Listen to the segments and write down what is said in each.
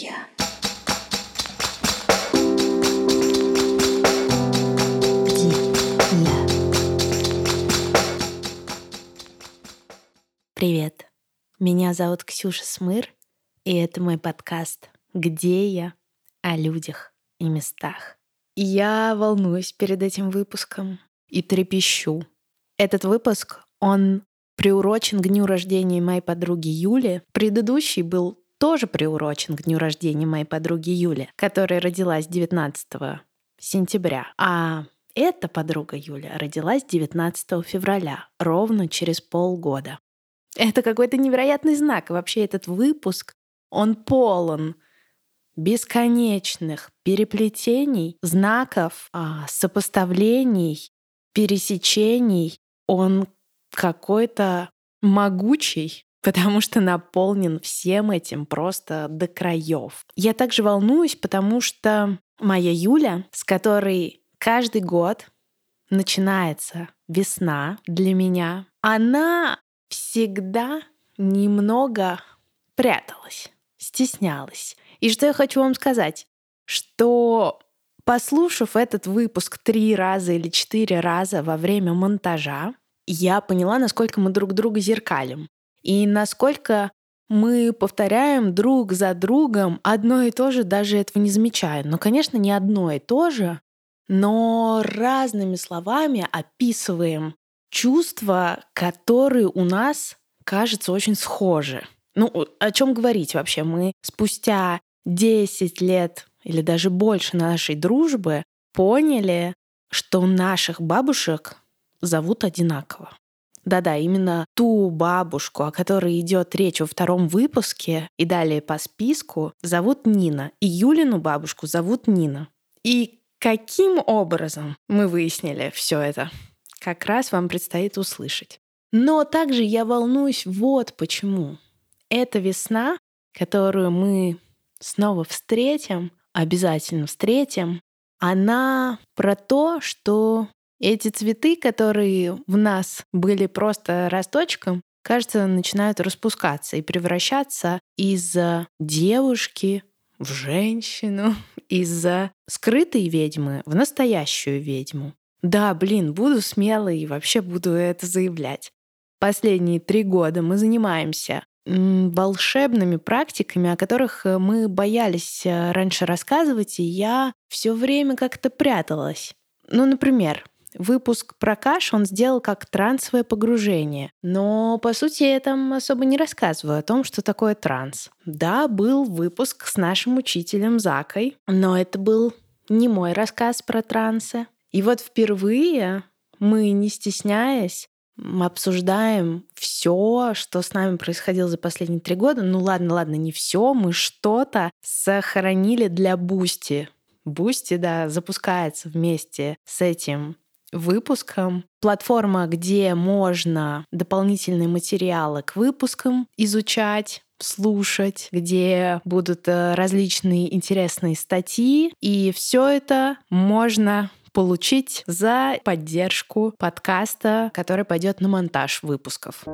я. Привет, меня зовут Ксюша Смыр, и это мой подкаст «Где я?» о людях и местах. Я волнуюсь перед этим выпуском и трепещу. Этот выпуск, он приурочен к дню рождения моей подруги Юли. Предыдущий был тоже приурочен к дню рождения моей подруги Юли, которая родилась 19 сентября. А эта подруга Юля родилась 19 февраля, ровно через полгода. Это какой-то невероятный знак. Вообще этот выпуск, он полон бесконечных переплетений, знаков, а, сопоставлений, пересечений. Он какой-то могучий, потому что наполнен всем этим просто до краев. Я также волнуюсь, потому что моя Юля, с которой каждый год начинается весна для меня, она всегда немного пряталась, стеснялась. И что я хочу вам сказать? Что послушав этот выпуск три раза или четыре раза во время монтажа, я поняла, насколько мы друг друга зеркалим. И насколько мы повторяем друг за другом одно и то же, даже этого не замечая. Но, конечно, не одно и то же, но разными словами описываем чувства, которые у нас, кажется, очень схожи. Ну, о чем говорить вообще? Мы спустя 10 лет или даже больше нашей дружбы поняли, что наших бабушек зовут одинаково. Да-да, именно ту бабушку, о которой идет речь во втором выпуске и далее по списку, зовут Нина. И Юлину бабушку зовут Нина. И каким образом мы выяснили все это? Как раз вам предстоит услышать. Но также я волнуюсь вот почему. Эта весна, которую мы снова встретим, обязательно встретим, она про то, что эти цветы, которые в нас были просто росточком, кажется, начинают распускаться и превращаться из девушки в женщину, из скрытой ведьмы в настоящую ведьму. Да, блин, буду смелой и вообще буду это заявлять. Последние три года мы занимаемся волшебными практиками, о которых э, мы боялись э, раньше рассказывать, и я все время как-то пряталась. Ну, например, выпуск про каш он сделал как трансовое погружение. Но, по сути, я там особо не рассказываю о том, что такое транс. Да, был выпуск с нашим учителем Закой, но это был не мой рассказ про трансы. И вот впервые мы, не стесняясь, обсуждаем все, что с нами происходило за последние три года. Ну ладно, ладно, не все, мы что-то сохранили для Boosty. Boosty, да, запускается вместе с этим выпуском. Платформа, где можно дополнительные материалы к выпускам изучать слушать, где будут э, различные интересные статьи. И все это можно получить за поддержку подкаста, который пойдет на монтаж выпусков.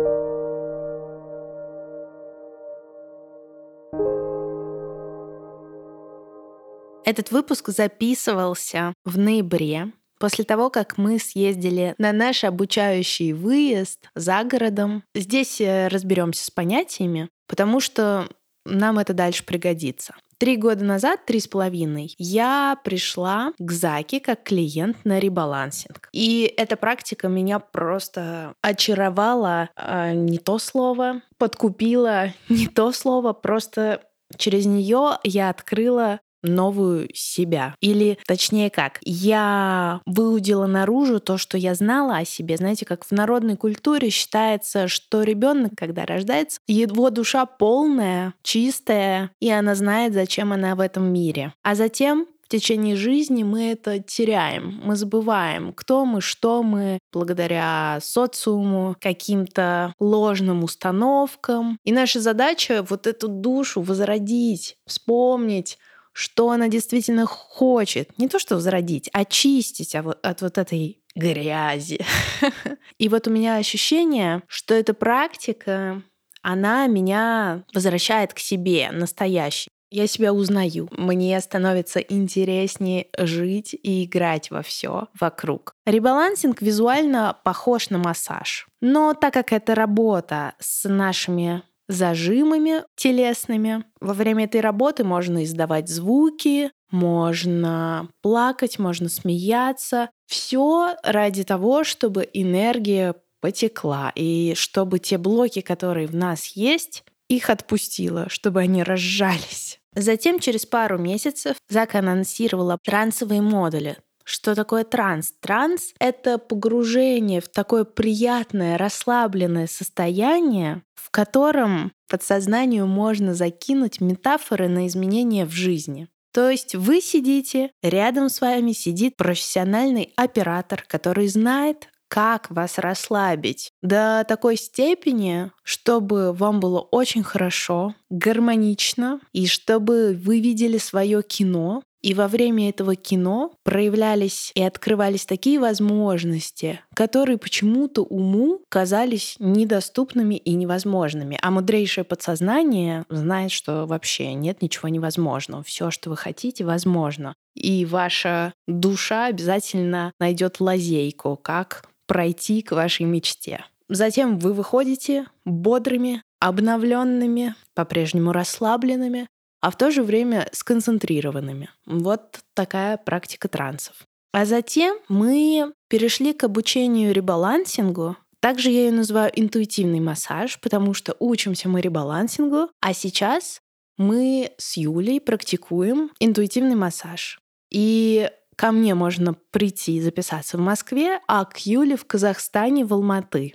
Этот выпуск записывался в ноябре, После того, как мы съездили на наш обучающий выезд за городом, здесь э, разберемся с понятиями, потому что нам это дальше пригодится. Три года назад, три с половиной, я пришла к Заке как клиент на ребалансинг. И эта практика меня просто очаровала, э, не то слово, подкупила, не то слово, просто через нее я открыла новую себя. Или, точнее как, я выудила наружу то, что я знала о себе. Знаете, как в народной культуре считается, что ребенок, когда рождается, его душа полная, чистая, и она знает, зачем она в этом мире. А затем в течение жизни мы это теряем, мы забываем, кто мы, что мы, благодаря социуму, каким-то ложным установкам. И наша задача вот эту душу возродить, вспомнить, что она действительно хочет. Не то, что возродить, а очистить от вот этой грязи. И вот у меня ощущение, что эта практика, она меня возвращает к себе настоящей. я себя узнаю. Мне становится интереснее жить и играть во все вокруг. Ребалансинг визуально похож на массаж. Но так как это работа с нашими зажимами телесными. Во время этой работы можно издавать звуки, можно плакать, можно смеяться. Все ради того, чтобы энергия потекла и чтобы те блоки, которые в нас есть, их отпустила, чтобы они разжались. Затем, через пару месяцев, Зак анонсировала трансовые модули. Что такое транс? Транс — это погружение в такое приятное, расслабленное состояние, в котором подсознанию можно закинуть метафоры на изменения в жизни. То есть вы сидите, рядом с вами сидит профессиональный оператор, который знает, как вас расслабить до такой степени, чтобы вам было очень хорошо, гармонично, и чтобы вы видели свое кино, и во время этого кино проявлялись и открывались такие возможности, которые почему-то уму казались недоступными и невозможными. А мудрейшее подсознание знает, что вообще нет ничего невозможного. Все, что вы хотите, возможно. И ваша душа обязательно найдет лазейку, как пройти к вашей мечте. Затем вы выходите бодрыми, обновленными, по-прежнему расслабленными, а в то же время сконцентрированными. Вот такая практика трансов. А затем мы перешли к обучению ребалансингу. Также я ее называю интуитивный массаж, потому что учимся мы ребалансингу, а сейчас мы с Юлей практикуем интуитивный массаж. И Ко мне можно прийти и записаться в Москве, а к Юле в Казахстане, в Алматы.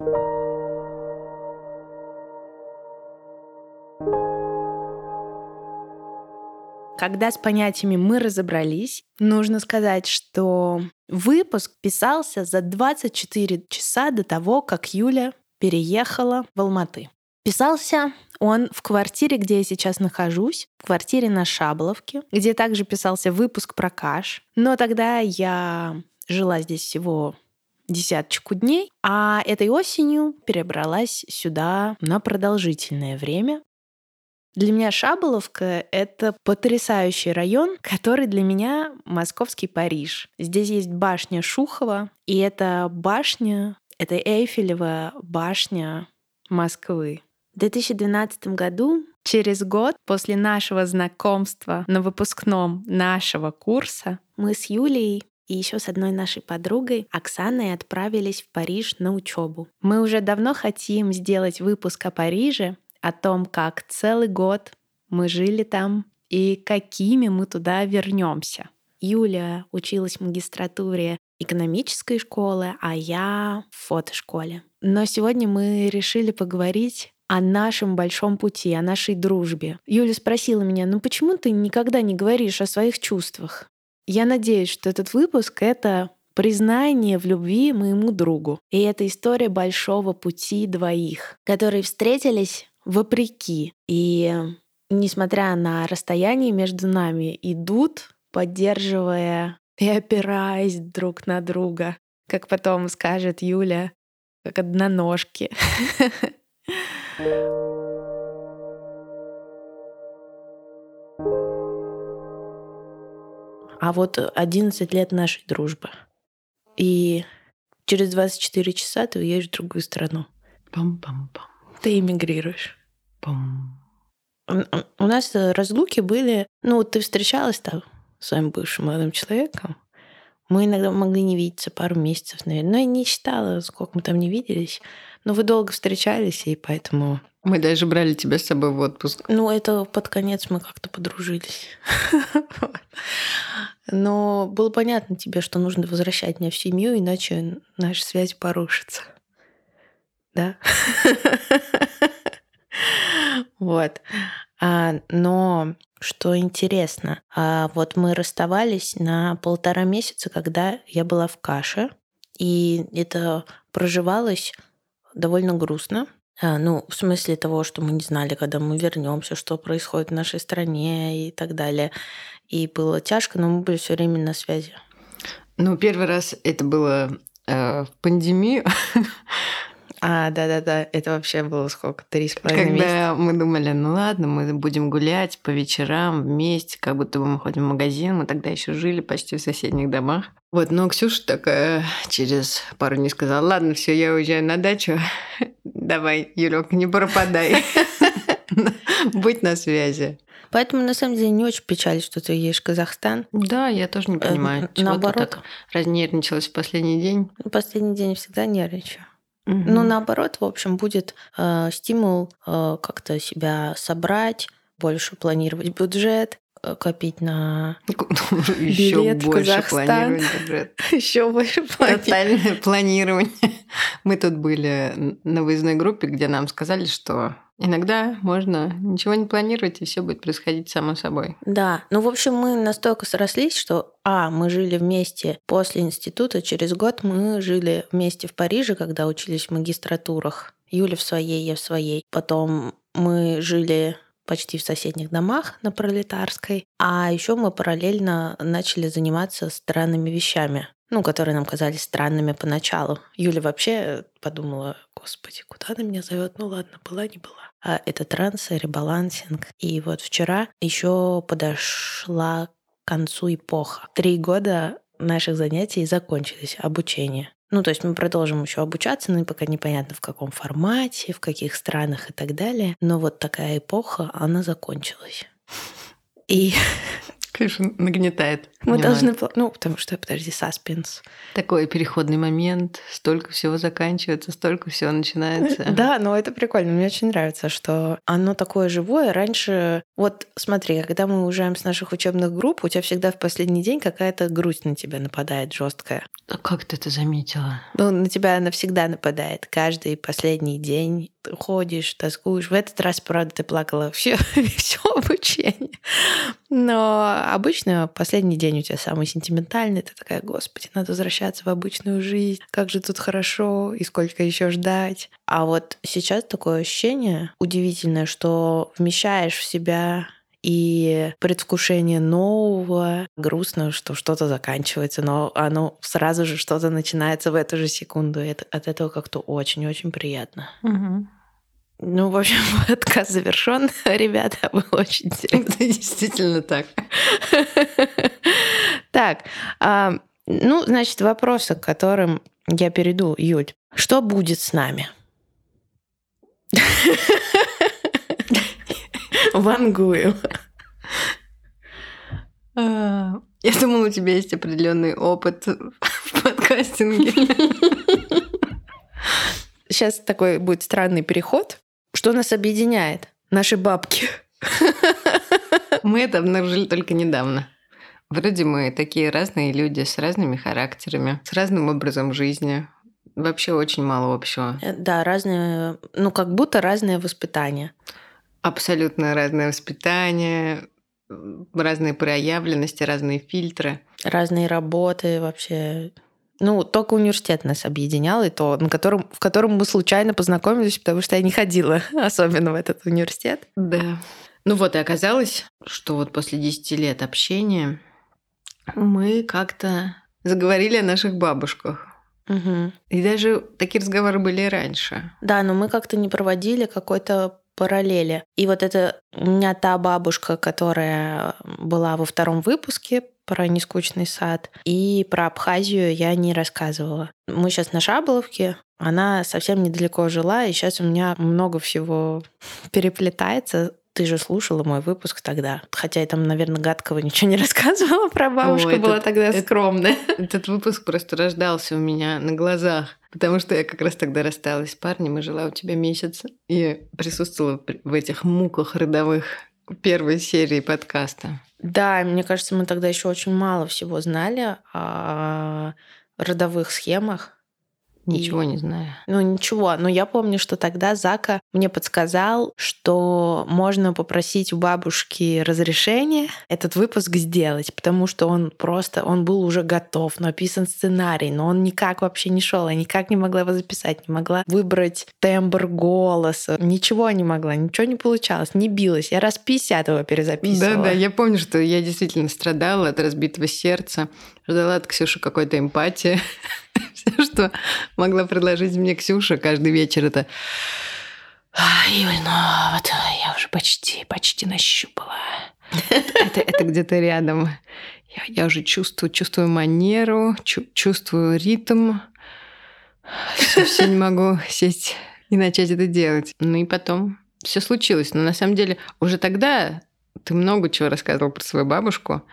Когда с понятиями мы разобрались, нужно сказать, что выпуск писался за 24 часа до того, как Юля переехала в Алматы. Писался он в квартире, где я сейчас нахожусь, в квартире на Шабловке, где также писался выпуск про каш. Но тогда я жила здесь всего десяточку дней, а этой осенью перебралась сюда на продолжительное время. Для меня Шаболовка — это потрясающий район, который для меня московский Париж. Здесь есть башня Шухова, и эта башня — это Эйфелева башня Москвы. В 2012 году, через год после нашего знакомства на выпускном нашего курса, мы с Юлей и еще с одной нашей подругой Оксаной отправились в Париж на учебу. Мы уже давно хотим сделать выпуск о Париже, о том, как целый год мы жили там и какими мы туда вернемся. Юля училась в магистратуре экономической школы, а я в фотошколе. Но сегодня мы решили поговорить о нашем большом пути, о нашей дружбе. Юля спросила меня, ну почему ты никогда не говоришь о своих чувствах? Я надеюсь, что этот выпуск — это признание в любви моему другу. И это история большого пути двоих, которые встретились вопреки. И несмотря на расстояние между нами, идут, поддерживая и опираясь друг на друга. Как потом скажет Юля, как одноножки. А вот 11 лет нашей дружбы. И через 24 часа ты уедешь в другую страну. Пам-пам-пам. Ты эмигрируешь. Пам. У нас разлуки были... Ну, ты встречалась там с своим бывшим молодым человеком. Мы иногда могли не видеться пару месяцев, наверное. Но я не считала, сколько мы там не виделись. Но вы долго встречались, и поэтому... Мы даже брали тебя с собой в отпуск. Ну, это под конец мы как-то подружились. Но было понятно тебе, что нужно возвращать меня в семью, иначе наша связь порушится. Да? Вот. А, но что интересно, а вот мы расставались на полтора месяца, когда я была в каше, и это проживалось довольно грустно. А, ну, в смысле того, что мы не знали, когда мы вернемся, что происходит в нашей стране и так далее. И было тяжко, но мы были все время на связи. Ну, первый раз это было э, в пандемию. А, да-да-да, это вообще было сколько? Три с половиной месяца? Когда мы думали, ну ладно, мы будем гулять по вечерам вместе, как будто бы мы ходим в магазин, мы тогда еще жили почти в соседних домах. Вот, но Ксюша такая через пару дней сказала, ладно, все, я уезжаю на дачу, давай, Юлек, не пропадай, будь на связи. Поэтому, на самом деле, не очень печаль, что ты едешь в Казахстан. Да, я тоже не Э, понимаю, чего наоборот. ты так разнервничалась в последний день. В последний день всегда нервничаю. Мгм. Ну, наоборот, в общем, будет э, стимул э, как-то себя собрать, больше планировать бюджет, э, копить на еще Билет в больше планировать бюджет. еще больше Тотальное планирование. Мы тут были на выездной группе, где нам сказали, что иногда можно ничего не планировать, и все будет происходить само собой. Да, ну, в общем, мы настолько срослись, что, а, мы жили вместе после института, через год мы жили вместе в Париже, когда учились в магистратурах. Юля в своей, я в своей. Потом мы жили почти в соседних домах на Пролетарской. А еще мы параллельно начали заниматься странными вещами, ну, которые нам казались странными поначалу. Юля вообще подумала, господи, куда она меня зовет? Ну ладно, была, не была. А это транс, ребалансинг. И вот вчера еще подошла к концу эпоха. Три года наших занятий закончились, обучение. Ну, то есть мы продолжим еще обучаться, но пока непонятно в каком формате, в каких странах и так далее. Но вот такая эпоха, она закончилась. И Конечно, нагнетает. мы Понимаю. должны... Ну, потому что, подожди, саспенс. Такой переходный момент, столько всего заканчивается, столько всего начинается. Да, но это прикольно. Мне очень нравится, что оно такое живое. Раньше, вот смотри, когда мы уезжаем с наших учебных групп, у тебя всегда в последний день какая-то грусть на тебя нападает жесткая. А как ты это заметила? Ну, на тебя она всегда нападает. Каждый последний день ходишь, тоскуешь. В этот раз, правда, ты плакала все, все обучение. Но обычно последний день у тебя самый сентиментальный. Ты такая, господи, надо возвращаться в обычную жизнь. Как же тут хорошо и сколько еще ждать. А вот сейчас такое ощущение удивительное, что вмещаешь в себя и предвкушение нового. Грустно, что что-то заканчивается, но оно сразу же что-то начинается в эту же секунду. И это, от этого как-то очень-очень приятно. Ну, в общем, подкаст завершен, ребята, было очень интересно. Это действительно так. Так, ну, значит, вопросы, к которым я перейду, Юль. Что будет с нами? Вангуем. А, Я думала, у тебя есть определенный опыт в подкастинге. Сейчас такой будет странный переход. Что нас объединяет? Наши бабки. Мы это обнаружили только недавно. Вроде мы такие разные люди с разными характерами, с разным образом жизни. Вообще очень мало общего. Э, Да, разные, ну, как будто разное воспитание. Абсолютно разное воспитание, разные проявленности, разные фильтры. разные работы вообще. Ну, только университет нас объединял, и то, на котором, в котором мы случайно познакомились, потому что я не ходила особенно в этот университет. Да. Ну вот и оказалось, что вот после 10 лет общения мы как-то заговорили о наших бабушках. Мгм. И даже такие разговоры были и раньше. Да, но мы как-то не проводили какой-то параллели. И вот это у меня та бабушка, которая была во втором выпуске про нескучный сад, и про Абхазию я не рассказывала. Мы сейчас на Шаболовке, она совсем недалеко жила, и сейчас у меня много всего переплетается. Ты же слушала мой выпуск тогда. Хотя я там, наверное, гадкого ничего не рассказывала про бабушку, Ой, была этот- тогда скромная. Этот выпуск просто рождался у меня на глазах, потому что я как раз тогда рассталась с парнем и жила у тебя месяц. И присутствовала при- в этих муках родовых первой серии подкаста. Да, мне кажется, мы тогда еще очень мало всего знали о родовых схемах. И- Ничего не знаю. Ну, ничего. Но я помню, что тогда Зака мне подсказал, что можно попросить у бабушки разрешения этот выпуск сделать, потому что он просто, он был уже готов, написан сценарий, но он никак вообще не шел. Я никак не могла его записать, не могла выбрать тембр голоса. Ничего не могла, ничего не получалось, не билась. Я раз 50 его перезаписывала. Да, да, я помню, что я действительно страдала от разбитого сердца, ждала от Ксюши какой-то эмпатии. Все, что могла предложить мне Ксюша каждый вечер это Юль, ну вот я уже почти, почти нащупала. Это, это где-то рядом. Я, я уже чувствую, чувствую манеру, чу, чувствую ритм. Все, все не могу сесть и начать это делать. Ну и потом все случилось. Но на самом деле уже тогда ты много чего рассказывал про свою бабушку,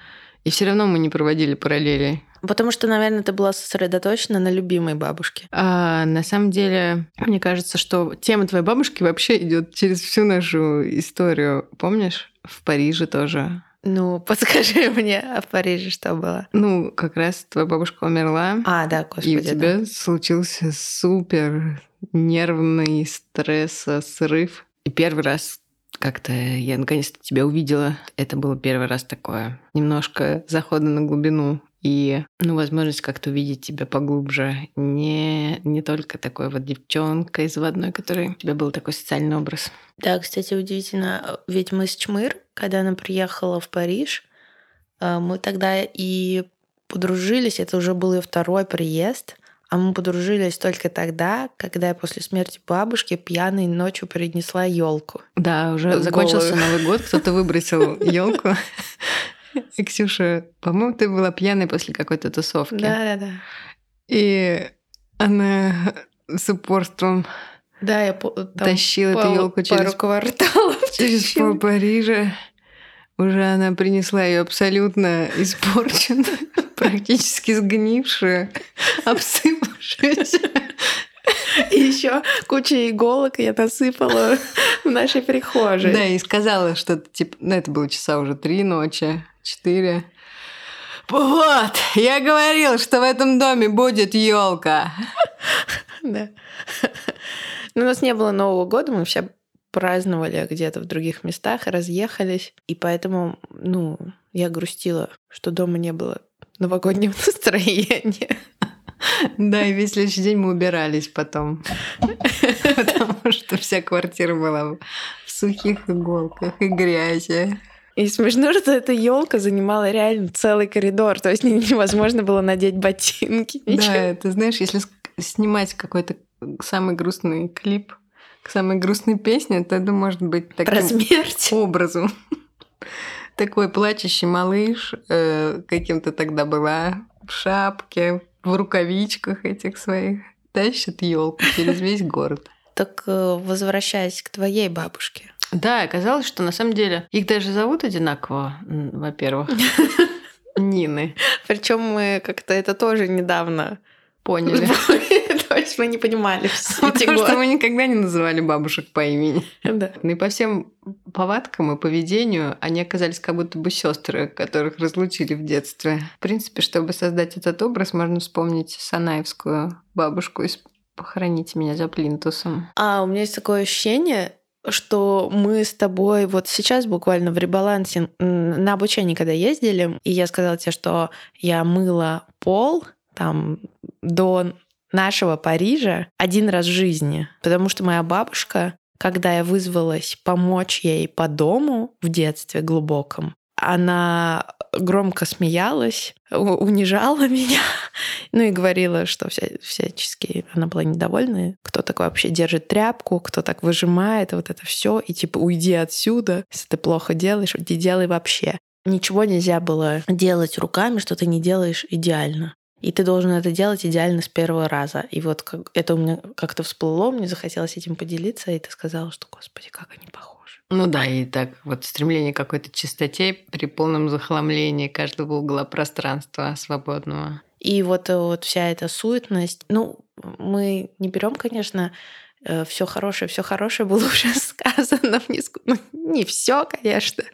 и все равно мы не проводили параллели. Потому что, наверное, ты была сосредоточена на любимой бабушке. А, на самом деле, мне кажется, что тема твоей бабушки вообще идет через всю нашу историю. Помнишь? В Париже тоже. Ну, подскажи мне, а в Париже что было? Ну, как раз твоя бабушка умерла. А, да, господи. И у тебя да. случился супер нервный стресс, срыв. И первый раз как-то я наконец-то тебя увидела. Это было первый раз такое. Немножко захода на глубину и ну, возможность как-то увидеть тебя поглубже. Не, не только такой вот девчонка из водной, которой у тебя был такой социальный образ. Да, кстати, удивительно, ведь мы с Чмыр, когда она приехала в Париж, э, мы тогда и подружились, это уже был ее второй приезд, а мы подружились только тогда, когда я после смерти бабушки пьяной ночью принесла елку. Да, уже закончился Новый год, кто-то выбросил елку. И Ксюша, по-моему, ты была пьяной после какой-то тусовки. Да, да, да. И она с упорством да, я там тащила эту елку через кварталов. Через пол Парижа. Уже она принесла ее абсолютно испорченную, практически сгнившую, обсыпавшуюся. И еще куча иголок я насыпала в нашей прихожей. Да, и сказала, что типа, ну это было часа уже три ночи, четыре. Вот, я говорил, что в этом доме будет елка. Да. Но у нас не было Нового года, мы все праздновали где-то в других местах, разъехались. И поэтому, ну, я грустила, что дома не было новогоднего настроения. Да, и весь следующий день мы убирались потом. Потому что вся квартира была в сухих иголках и грязи. И смешно, что эта елка занимала реально целый коридор. То есть невозможно было надеть ботинки. Да, ты знаешь, если снимать какой-то самый грустный клип к самой грустной песне, то это может быть таким Про смерть. образом. Такой плачущий малыш э, каким-то тогда была в шапке, в рукавичках этих своих, тащит елку через весь город. Так э, возвращаясь к твоей бабушке. Да, оказалось, что на самом деле их даже зовут одинаково, во-первых. Нины. Причем мы как-то это тоже недавно поняли. То есть мы не понимали Потому что мы никогда не называли бабушек по имени. Да. Ну и по всем повадкам и поведению они оказались как будто бы сестры, которых разлучили в детстве. В принципе, чтобы создать этот образ, можно вспомнить Санаевскую бабушку из «Похороните меня за плинтусом». А, у меня есть такое ощущение, что мы с тобой вот сейчас буквально в ребалансе на обучение когда ездили, и я сказала тебе, что я мыла пол там до нашего Парижа один раз в жизни, потому что моя бабушка, когда я вызвалась помочь ей по дому в детстве глубоком, она громко смеялась, унижала меня, ну и говорила, что вся, всячески она была недовольна, кто такой вообще держит тряпку, кто так выжимает, вот это все, и типа уйди отсюда, если ты плохо делаешь, не делай вообще. Ничего нельзя было делать руками, что ты не делаешь идеально. И ты должен это делать идеально с первого раза. И вот как, это у меня как-то всплыло, мне захотелось этим поделиться, и ты сказала, что, господи, как они похожи. Ну да, и так вот стремление к какой-то чистоте при полном захламлении каждого угла пространства свободного. И вот, вот вся эта суетность, ну, мы не берем, конечно, Э, все хорошее, все хорошее было уже сказано. В неску... ну, не все, конечно,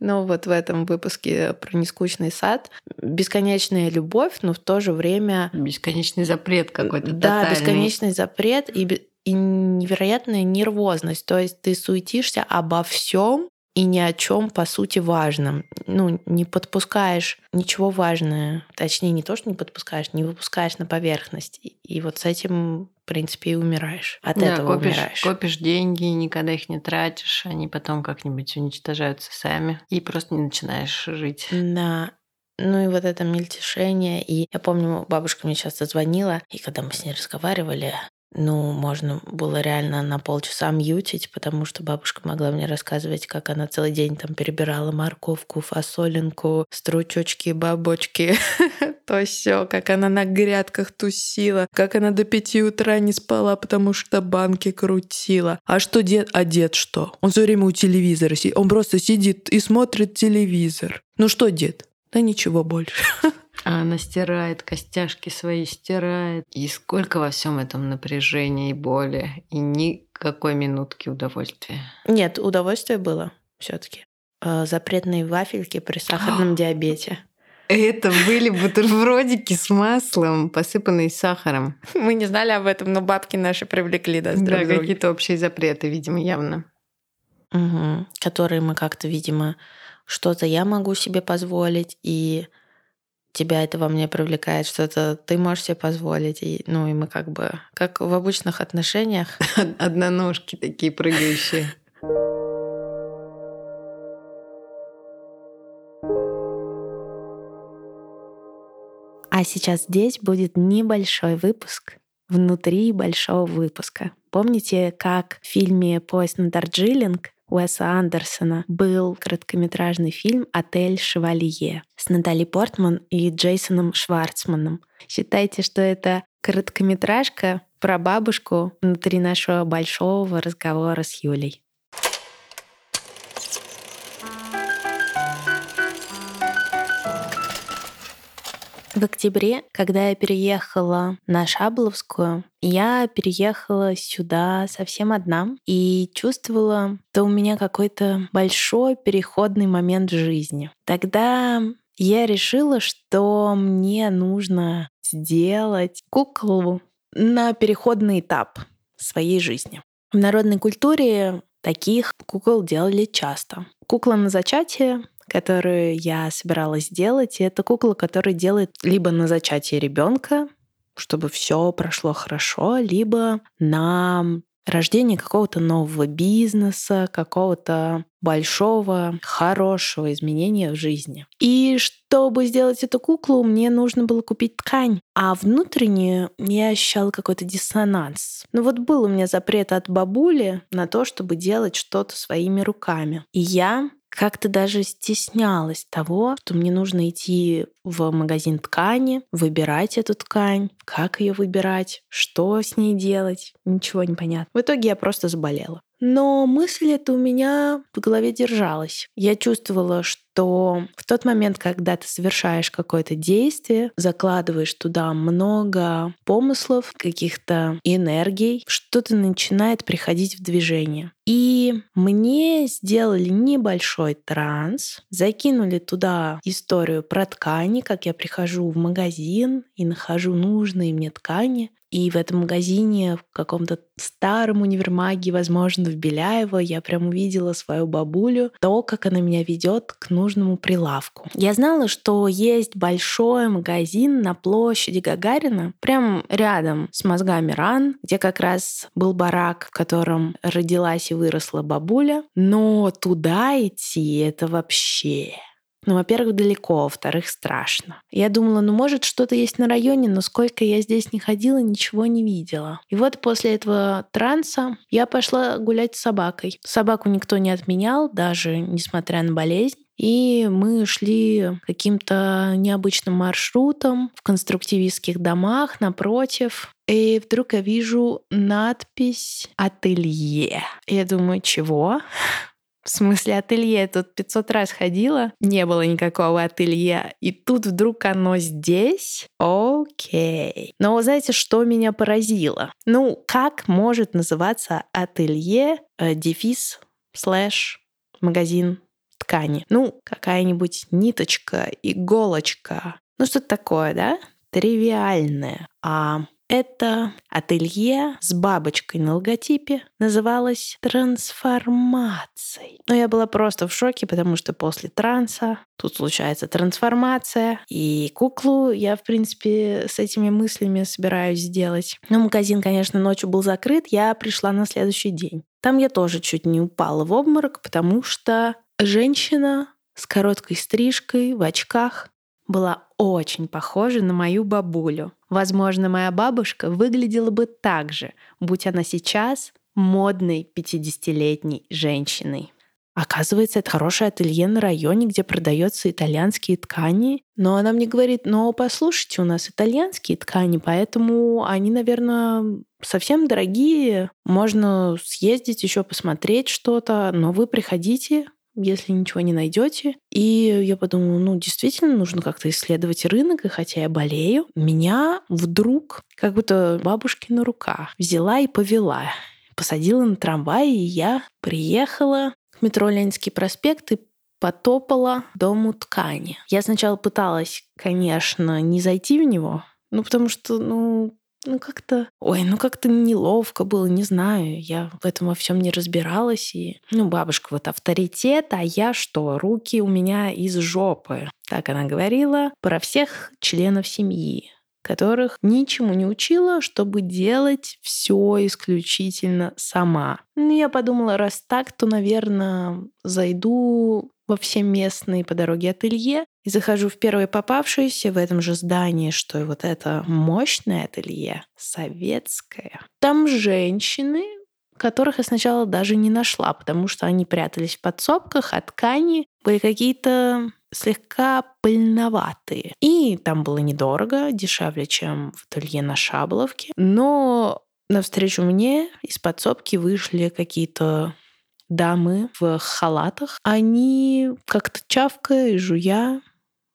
но вот в этом выпуске про нескучный сад бесконечная любовь, но в то же время бесконечный запрет какой-то. Да, тотальный. бесконечный запрет и и невероятная нервозность. То есть ты суетишься обо всем, и ни о чем по сути важном. Ну, не подпускаешь ничего важного. Точнее, не то, что не подпускаешь, не выпускаешь на поверхность. И вот с этим, в принципе, и умираешь. От да, этого копишь, умираешь. Копишь деньги, никогда их не тратишь, они потом как-нибудь уничтожаются сами. И просто не начинаешь жить. Да. Ну и вот это мельтешение. И я помню, бабушка мне часто звонила, и когда мы с ней разговаривали, ну, можно было реально на полчаса мьютить, потому что бабушка могла мне рассказывать, как она целый день там перебирала морковку, фасолинку, стручочки, бабочки, то все, как она на грядках тусила, как она до пяти утра не спала, потому что банки крутила. А что дед? А дед что? Он все время у телевизора сидит. Он просто сидит и смотрит телевизор. Ну что дед? Да ничего больше. А она стирает, костяшки свои стирает. И сколько во всем этом напряжения и боли. И никакой минутки удовольствия. Нет, удовольствие было все-таки. А, запретные вафельки при сахарном диабете. Это были бутербродики с маслом, посыпанные сахаром. Мы не знали об этом, но бабки наши привлекли нас Да, какие-то общие запреты, видимо, явно. Угу. Которые мы как-то, видимо, что-то я могу себе позволить, и тебя это во мне привлекает, что-то ты можешь себе позволить. И, ну, и мы как бы, как в обычных отношениях. Одноножки такие прыгающие. А сейчас здесь будет небольшой выпуск внутри большого выпуска. Помните, как в фильме «Поезд на Дарджилинг» Уэса Андерсона был короткометражный фильм «Отель Шевалье» с Натали Портман и Джейсоном Шварцманом. Считайте, что это короткометражка про бабушку внутри нашего большого разговора с Юлей. В октябре, когда я переехала на Шабловскую, я переехала сюда совсем одна и чувствовала, что у меня какой-то большой переходный момент жизни. Тогда я решила, что мне нужно сделать куклу на переходный этап своей жизни. В народной культуре таких кукол делали часто. Кукла на зачатие которую я собиралась сделать. И это кукла, которая делает либо на зачатие ребенка, чтобы все прошло хорошо, либо на рождение какого-то нового бизнеса, какого-то большого, хорошего изменения в жизни. И чтобы сделать эту куклу, мне нужно было купить ткань. А внутренне я ощущала какой-то диссонанс. Ну вот был у меня запрет от бабули на то, чтобы делать что-то своими руками. И я как-то даже стеснялась того, что мне нужно идти в магазин ткани, выбирать эту ткань, как ее выбирать, что с ней делать, ничего не понятно. В итоге я просто заболела. Но мысль эта у меня в голове держалась. Я чувствовала, что в тот момент, когда ты совершаешь какое-то действие, закладываешь туда много помыслов, каких-то энергий, что-то начинает приходить в движение. И мне сделали небольшой транс, закинули туда историю про ткани, как я прихожу в магазин и нахожу нужные мне ткани, и в этом магазине, в каком-то старом универмаге, возможно, в Беляево, я прям увидела свою бабулю, то, как она меня ведет к нужному прилавку. Я знала, что есть большой магазин на площади Гагарина, прям рядом с мозгами ран, где как раз был барак, в котором родилась и выросла бабуля. Но туда идти — это вообще ну, во-первых, далеко, во-вторых, страшно. Я думала, ну, может, что-то есть на районе, но сколько я здесь не ходила, ничего не видела. И вот после этого транса я пошла гулять с собакой. Собаку никто не отменял, даже несмотря на болезнь. И мы шли каким-то необычным маршрутом в конструктивистских домах напротив. И вдруг я вижу надпись «Ателье». Я думаю, чего? В смысле ателье? Тут 500 раз ходила, не было никакого ателье. И тут вдруг оно здесь? Окей. Но знаете, что меня поразило? Ну, как может называться ателье, э, дефис, слэш, магазин ткани? Ну, какая-нибудь ниточка, иголочка. Ну, что-то такое, да? Тривиальное. А это ателье с бабочкой на логотипе называлось трансформацией. Но я была просто в шоке, потому что после транса тут случается трансформация. И куклу я, в принципе, с этими мыслями собираюсь сделать. Но магазин, конечно, ночью был закрыт. Я пришла на следующий день. Там я тоже чуть не упала в обморок, потому что женщина с короткой стрижкой, в очках, была очень похожа на мою бабулю. Возможно, моя бабушка выглядела бы так же, будь она сейчас модной 50-летней женщиной. Оказывается, это хорошее ателье на районе, где продаются итальянские ткани. Но она мне говорит, но послушайте, у нас итальянские ткани, поэтому они, наверное, совсем дорогие. Можно съездить еще посмотреть что-то, но вы приходите, если ничего не найдете. И я подумала, ну, действительно, нужно как-то исследовать рынок, и хотя я болею, меня вдруг, как будто бабушки на руках, взяла и повела посадила на трамвай, и я приехала метро Ленинский проспект и потопала к дому ткани. Я сначала пыталась, конечно, не зайти в него, ну, потому что, ну, ну как-то, ой, ну как-то неловко было, не знаю, я в этом во всем не разбиралась, и, ну, бабушка вот авторитет, а я что, руки у меня из жопы. Так она говорила про всех членов семьи которых ничему не учила, чтобы делать все исключительно сама. Ну, я подумала, раз так, то, наверное, зайду во все местные по дороге ателье и захожу в первое попавшееся в этом же здании, что и вот это мощное ателье, советское. Там женщины, которых я сначала даже не нашла, потому что они прятались в подсобках, а ткани были какие-то слегка пыльноватые. И там было недорого, дешевле, чем в ателье на Шабловке. Но навстречу мне из подсобки вышли какие-то дамы в халатах. Они как-то чавкая и жуя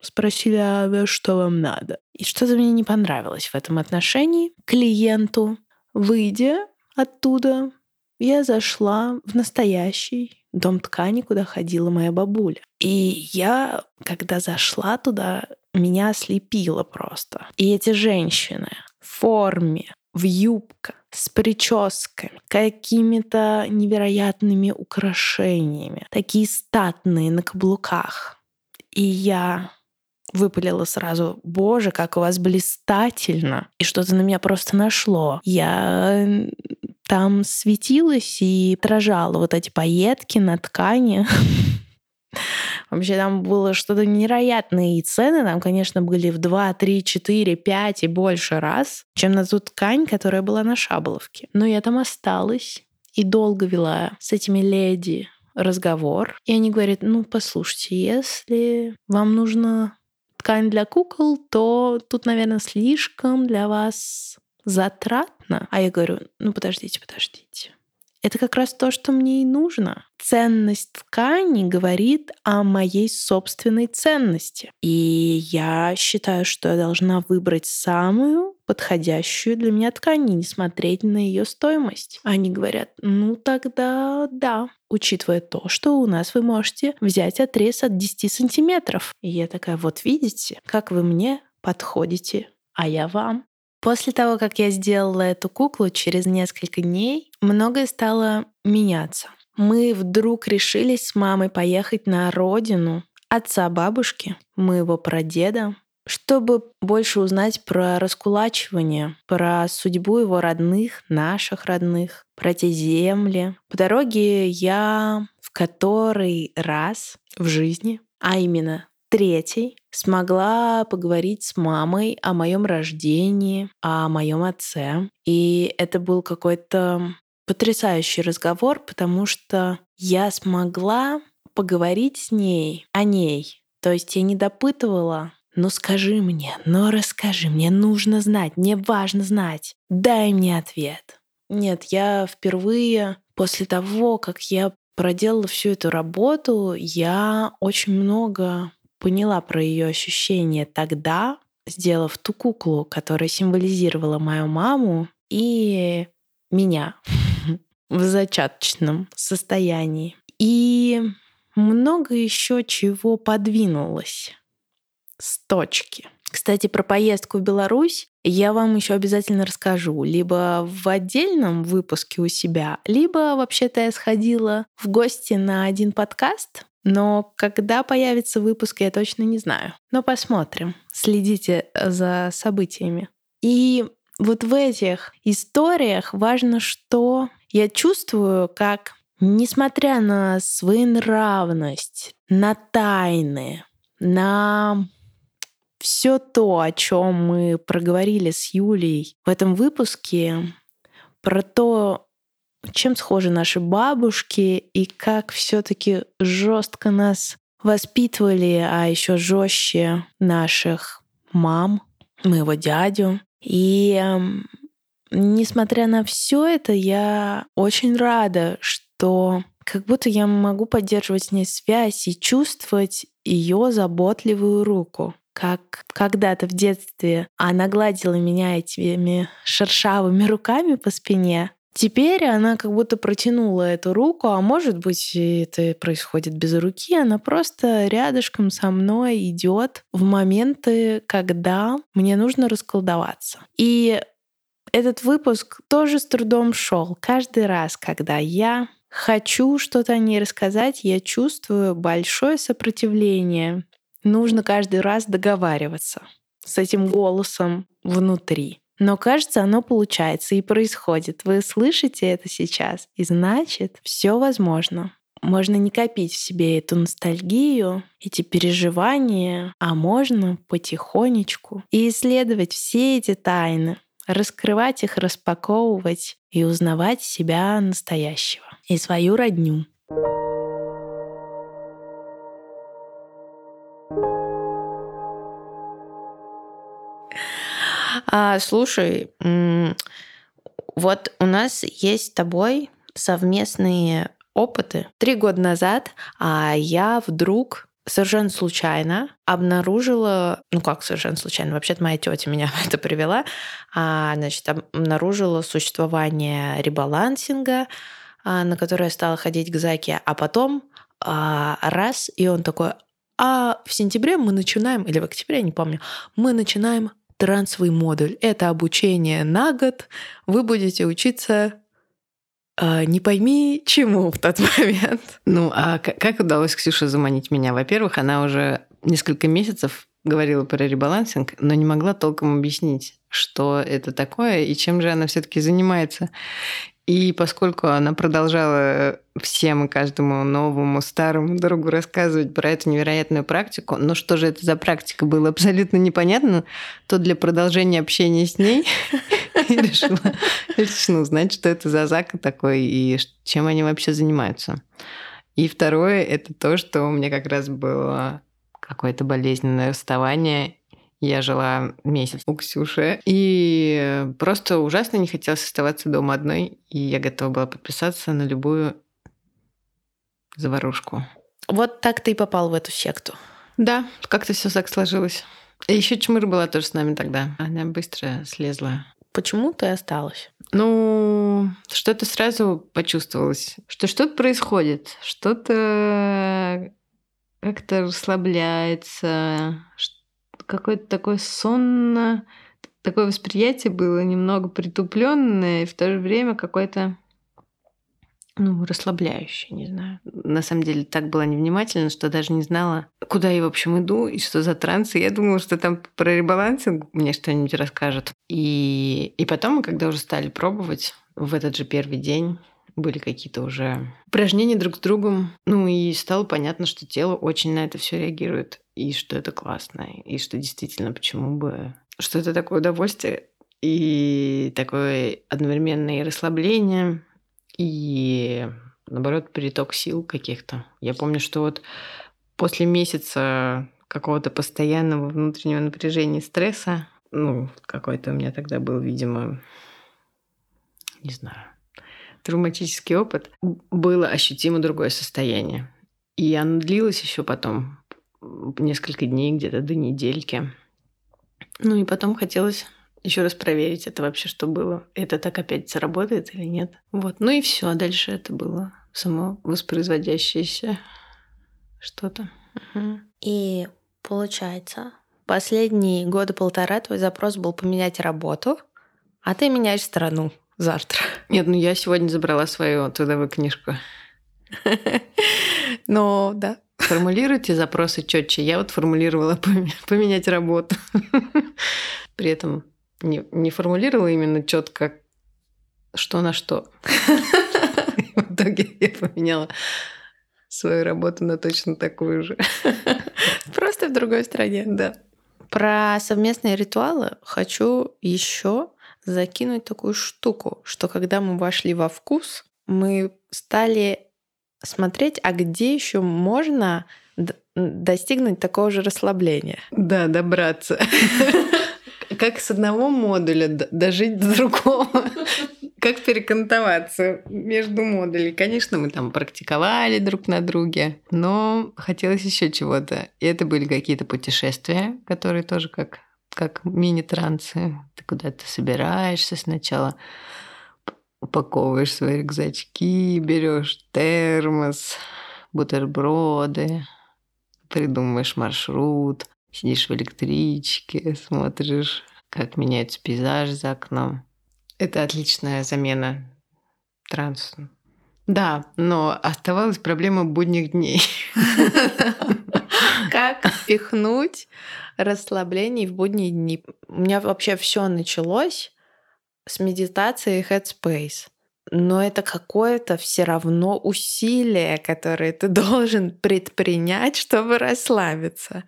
спросили, а что вам надо? И что-то мне не понравилось в этом отношении. Клиенту, выйдя оттуда, я зашла в настоящий дом ткани, куда ходила моя бабуля. И я, когда зашла туда, меня ослепило просто. И эти женщины в форме, в юбках, с прическами, какими-то невероятными украшениями, такие статные на каблуках. И я выпалила сразу, боже, как у вас блистательно. И что-то на меня просто нашло. Я там светилась и отражала вот эти пайетки на ткани. Вообще там было что-то невероятное. И цены там, конечно, были в 2, 3, 4, 5 и больше раз, чем на ту ткань, которая была на Шаболовке. Но я там осталась и долго вела с этими леди разговор. И они говорят, ну, послушайте, если вам нужна ткань для кукол, то тут, наверное, слишком для вас затратно. А я говорю, ну подождите, подождите. Это как раз то, что мне и нужно. Ценность ткани говорит о моей собственной ценности. И я считаю, что я должна выбрать самую подходящую для меня ткань и не смотреть на ее стоимость. Они говорят, ну тогда да, учитывая то, что у нас вы можете взять отрез от 10 сантиметров. И я такая, вот видите, как вы мне подходите, а я вам. После того, как я сделала эту куклу, через несколько дней многое стало меняться. Мы вдруг решились с мамой поехать на родину отца бабушки, моего прадеда, чтобы больше узнать про раскулачивание, про судьбу его родных, наших родных, про те земли. По дороге я в который раз в жизни, а именно третий, смогла поговорить с мамой о моем рождении, о моем отце. И это был какой-то потрясающий разговор, потому что я смогла поговорить с ней о ней. То есть я не допытывала, ну скажи мне, ну расскажи, мне нужно знать, мне важно знать, дай мне ответ. Нет, я впервые после того, как я проделала всю эту работу, я очень много поняла про ее ощущения тогда, сделав ту куклу, которая символизировала мою маму и меня в зачаточном состоянии. И много еще чего подвинулось с точки. Кстати, про поездку в Беларусь я вам еще обязательно расскажу. Либо в отдельном выпуске у себя, либо вообще-то я сходила в гости на один подкаст но когда появится выпуск, я точно не знаю. Но посмотрим. Следите э, за событиями. И вот в этих историях важно, что я чувствую, как, несмотря на своенравность, на тайны, на все то, о чем мы проговорили с Юлей в этом выпуске, про то, чем схожи наши бабушки и как все-таки жестко нас воспитывали, а еще жестче наших мам, моего дядю. И эм, несмотря на все это, я очень рада, что как будто я могу поддерживать с ней связь и чувствовать ее заботливую руку. Как когда-то в детстве она гладила меня этими шершавыми руками по спине, Теперь она как будто протянула эту руку, а может быть, это происходит без руки, она просто рядышком со мной идет в моменты, когда мне нужно расколдоваться. И этот выпуск тоже с трудом шел. Каждый раз, когда я хочу что-то о ней рассказать, я чувствую большое сопротивление. Нужно каждый раз договариваться с этим голосом внутри. Но кажется, оно получается и происходит. Вы слышите это сейчас, и значит, все возможно. Можно не копить в себе эту ностальгию, эти переживания, а можно потихонечку и исследовать все эти тайны, раскрывать их, распаковывать и узнавать себя настоящего и свою родню. А, слушай, вот у нас есть с тобой совместные опыты. Три года назад а я вдруг совершенно случайно обнаружила, ну как совершенно случайно, вообще-то моя тетя меня это привела, а, значит, обнаружила существование ребалансинга, а, на который я стала ходить к Заке, а потом а, раз, и он такой, а в сентябре мы начинаем, или в октябре, я не помню, мы начинаем трансовый модуль. Это обучение на год. Вы будете учиться а, не пойми чему в тот момент. Ну, а как удалось Ксюше заманить меня? Во-первых, она уже несколько месяцев говорила про ребалансинг, но не могла толком объяснить, что это такое и чем же она все-таки занимается. И поскольку она продолжала всем и каждому новому старому другу рассказывать про эту невероятную практику, но что же это за практика было абсолютно непонятно, то для продолжения общения с ней я решила, решила узнать, что это за Зака такой и чем они вообще занимаются. И второе – это то, что у меня как раз было какое-то болезненное расставание, я жила месяц у Ксюши, и просто ужасно не хотелось оставаться дома одной, и я готова была подписаться на любую заварушку. Вот так ты и попал в эту секту. Да, как-то все так сложилось. И еще Чмыр была тоже с нами тогда. Она быстро слезла. Почему ты осталась? Ну, что-то сразу почувствовалось, что что-то происходит, что-то как-то расслабляется, какое-то такое сонно, такое восприятие было немного притупленное и в то же время какое-то ну, расслабляющее, не знаю. На самом деле так была невнимательна, что даже не знала, куда я, в общем, иду и что за транс. И я думала, что там про ребалансинг мне что-нибудь расскажут. И, и потом, когда уже стали пробовать, в этот же первый день были какие-то уже упражнения друг с другом. Ну и стало понятно, что тело очень на это все реагирует и что это классно, и что действительно почему бы... Что это такое удовольствие и такое одновременное расслабление, и, наоборот, переток сил каких-то. Я помню, что вот после месяца какого-то постоянного внутреннего напряжения стресса, ну, какой-то у меня тогда был, видимо, не знаю, травматический опыт, было ощутимо другое состояние. И оно длилось еще потом несколько дней, где-то до недельки. Ну и потом хотелось еще раз проверить, это вообще что было. Это так опять заработает или нет. Вот. Ну и все. А дальше это было само воспроизводящееся что-то. Угу. И получается, последние годы полтора твой запрос был поменять работу, а ты меняешь страну завтра. Нет, ну я сегодня забрала свою трудовую книжку. Ну, да. Формулируйте запросы четче. Я вот формулировала поменять работу. При этом не, не формулировала именно четко, что на что. В итоге я поменяла свою работу на точно такую же. Просто в другой стране. Да. Про совместные ритуалы хочу еще закинуть такую штуку, что когда мы вошли во вкус, мы стали смотреть, а где еще можно достигнуть такого же расслабления. Да, добраться. Как с одного модуля дожить до другого. Как перекантоваться между модулей. Конечно, мы там практиковали друг на друге, но хотелось еще чего-то. И это были какие-то путешествия, которые тоже как, как мини-трансы. Ты куда-то собираешься сначала, упаковываешь свои рюкзачки, берешь термос, бутерброды, придумываешь маршрут, сидишь в электричке, смотришь, как меняется пейзаж за окном. Это отличная замена трансу. Да, но оставалась проблема будних дней. Как впихнуть расслабление в будние дни? У меня вообще все началось с медитации Headspace но это какое-то все равно усилие, которое ты должен предпринять, чтобы расслабиться.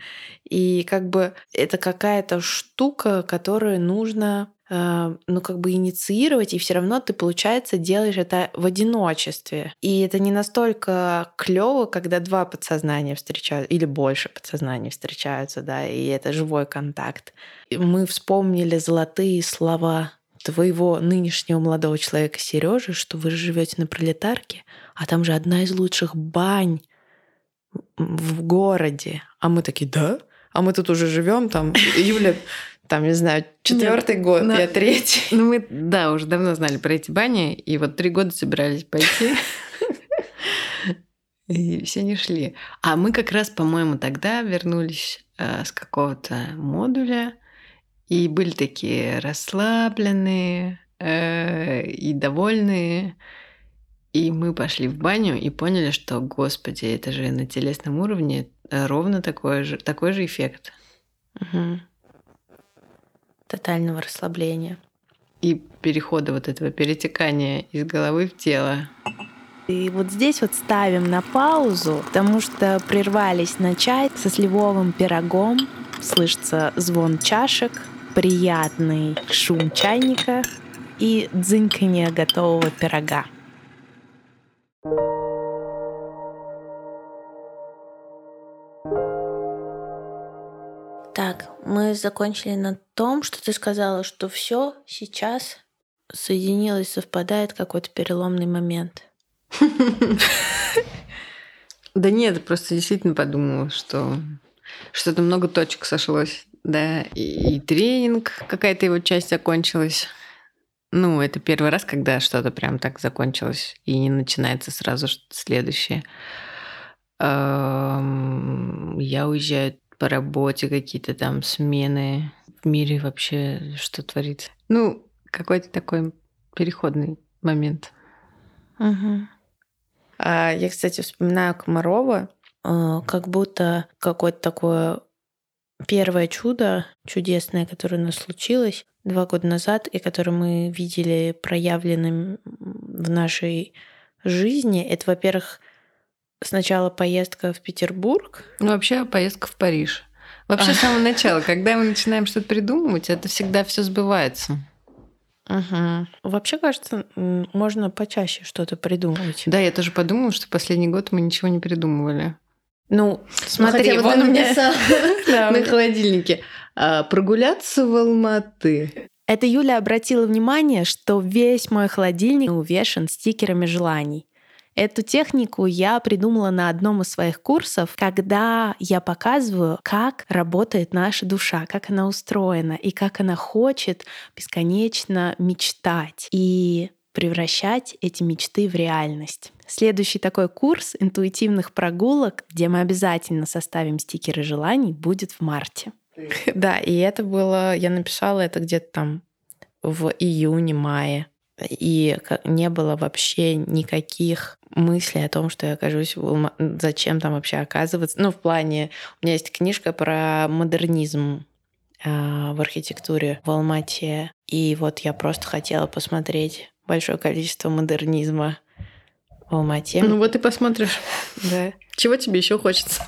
И как бы это какая-то штука, которую нужно э, ну, как бы инициировать, и все равно ты, получается, делаешь это в одиночестве. И это не настолько клево, когда два подсознания встречаются, или больше подсознаний встречаются, да, и это живой контакт. И мы вспомнили золотые слова твоего нынешнего молодого человека Сережи, что вы живете на пролетарке, а там же одна из лучших бань в городе. А мы такие, да? А мы тут уже живем, там, Юля, там, не знаю, четвертый год, но, я третий. Ну, мы, да, уже давно знали про эти бани, и вот три года собирались пойти. И все не шли. А мы как раз, по-моему, тогда вернулись э, с какого-то модуля, и были такие расслабленные э, и довольные. И мы пошли в баню и поняли, что, господи, это же на телесном уровне ровно такой же, такой же эффект. Угу. Тотального расслабления. И перехода вот этого перетекания из головы в тело. И вот здесь вот ставим на паузу, потому что прервались на чай со сливовым пирогом. Слышится звон чашек, приятный шум чайника и дзыньканье готового пирога. Так, мы закончили на том, что ты сказала, что все сейчас соединилось, совпадает какой-то переломный момент. Да нет, просто действительно подумала, что что-то много точек сошлось да, и, и тренинг, какая-то его часть закончилась. Ну, это первый раз, когда что-то прям так закончилось, и не начинается сразу следующее. Я уезжаю по работе, какие-то там смены в мире вообще, что творится. Ну, какой-то такой переходный момент. Угу. А я, кстати, вспоминаю Комарова, а, как будто какое-то такое первое чудо чудесное, которое у нас случилось два года назад, и которое мы видели проявленным в нашей жизни, это, во-первых, сначала поездка в Петербург. Ну, вообще поездка в Париж. Вообще, с самого начала, когда мы начинаем что-то придумывать, это всегда все сбывается. Угу. Вообще, кажется, можно почаще что-то придумывать. Да, я тоже подумала, что последний год мы ничего не придумывали. Ну, смотри, ну, вон у меня на холодильнике. А, прогуляться в Алматы. Это Юля обратила внимание, что весь мой холодильник увешан стикерами желаний. Эту технику я придумала на одном из своих курсов, когда я показываю, как работает наша душа, как она устроена и как она хочет бесконечно мечтать. И превращать эти мечты в реальность. Следующий такой курс интуитивных прогулок, где мы обязательно составим стикеры желаний, будет в марте. Да, и это было, я написала это где-то там в июне-мае. И не было вообще никаких мыслей о том, что я окажусь в. Зачем там вообще оказываться? Ну, в плане... У меня есть книжка про модернизм э, в архитектуре в Алмате. И вот я просто хотела посмотреть большое количество модернизма в Алмате. Ну вот и посмотришь. Да. Чего тебе еще хочется?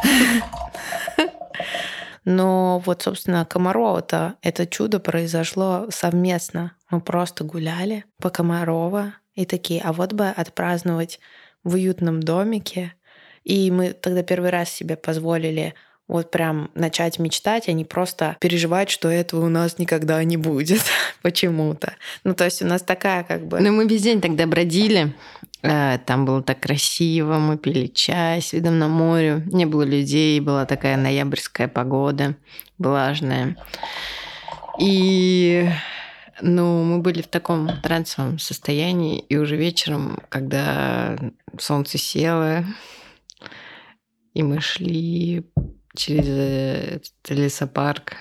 Но вот, собственно, Комарова-то это чудо произошло совместно. Мы просто гуляли по Комарова и такие, а вот бы отпраздновать в уютном домике. И мы тогда первый раз себе позволили вот прям начать мечтать, а не просто переживать, что этого у нас никогда не будет почему-то. Ну, то есть у нас такая как бы... Ну, мы весь день тогда бродили, э, там было так красиво, мы пили чай с видом на море, не было людей, была такая ноябрьская погода, влажная. И ну, мы были в таком трансовом состоянии, и уже вечером, когда солнце село, и мы шли через этот лесопарк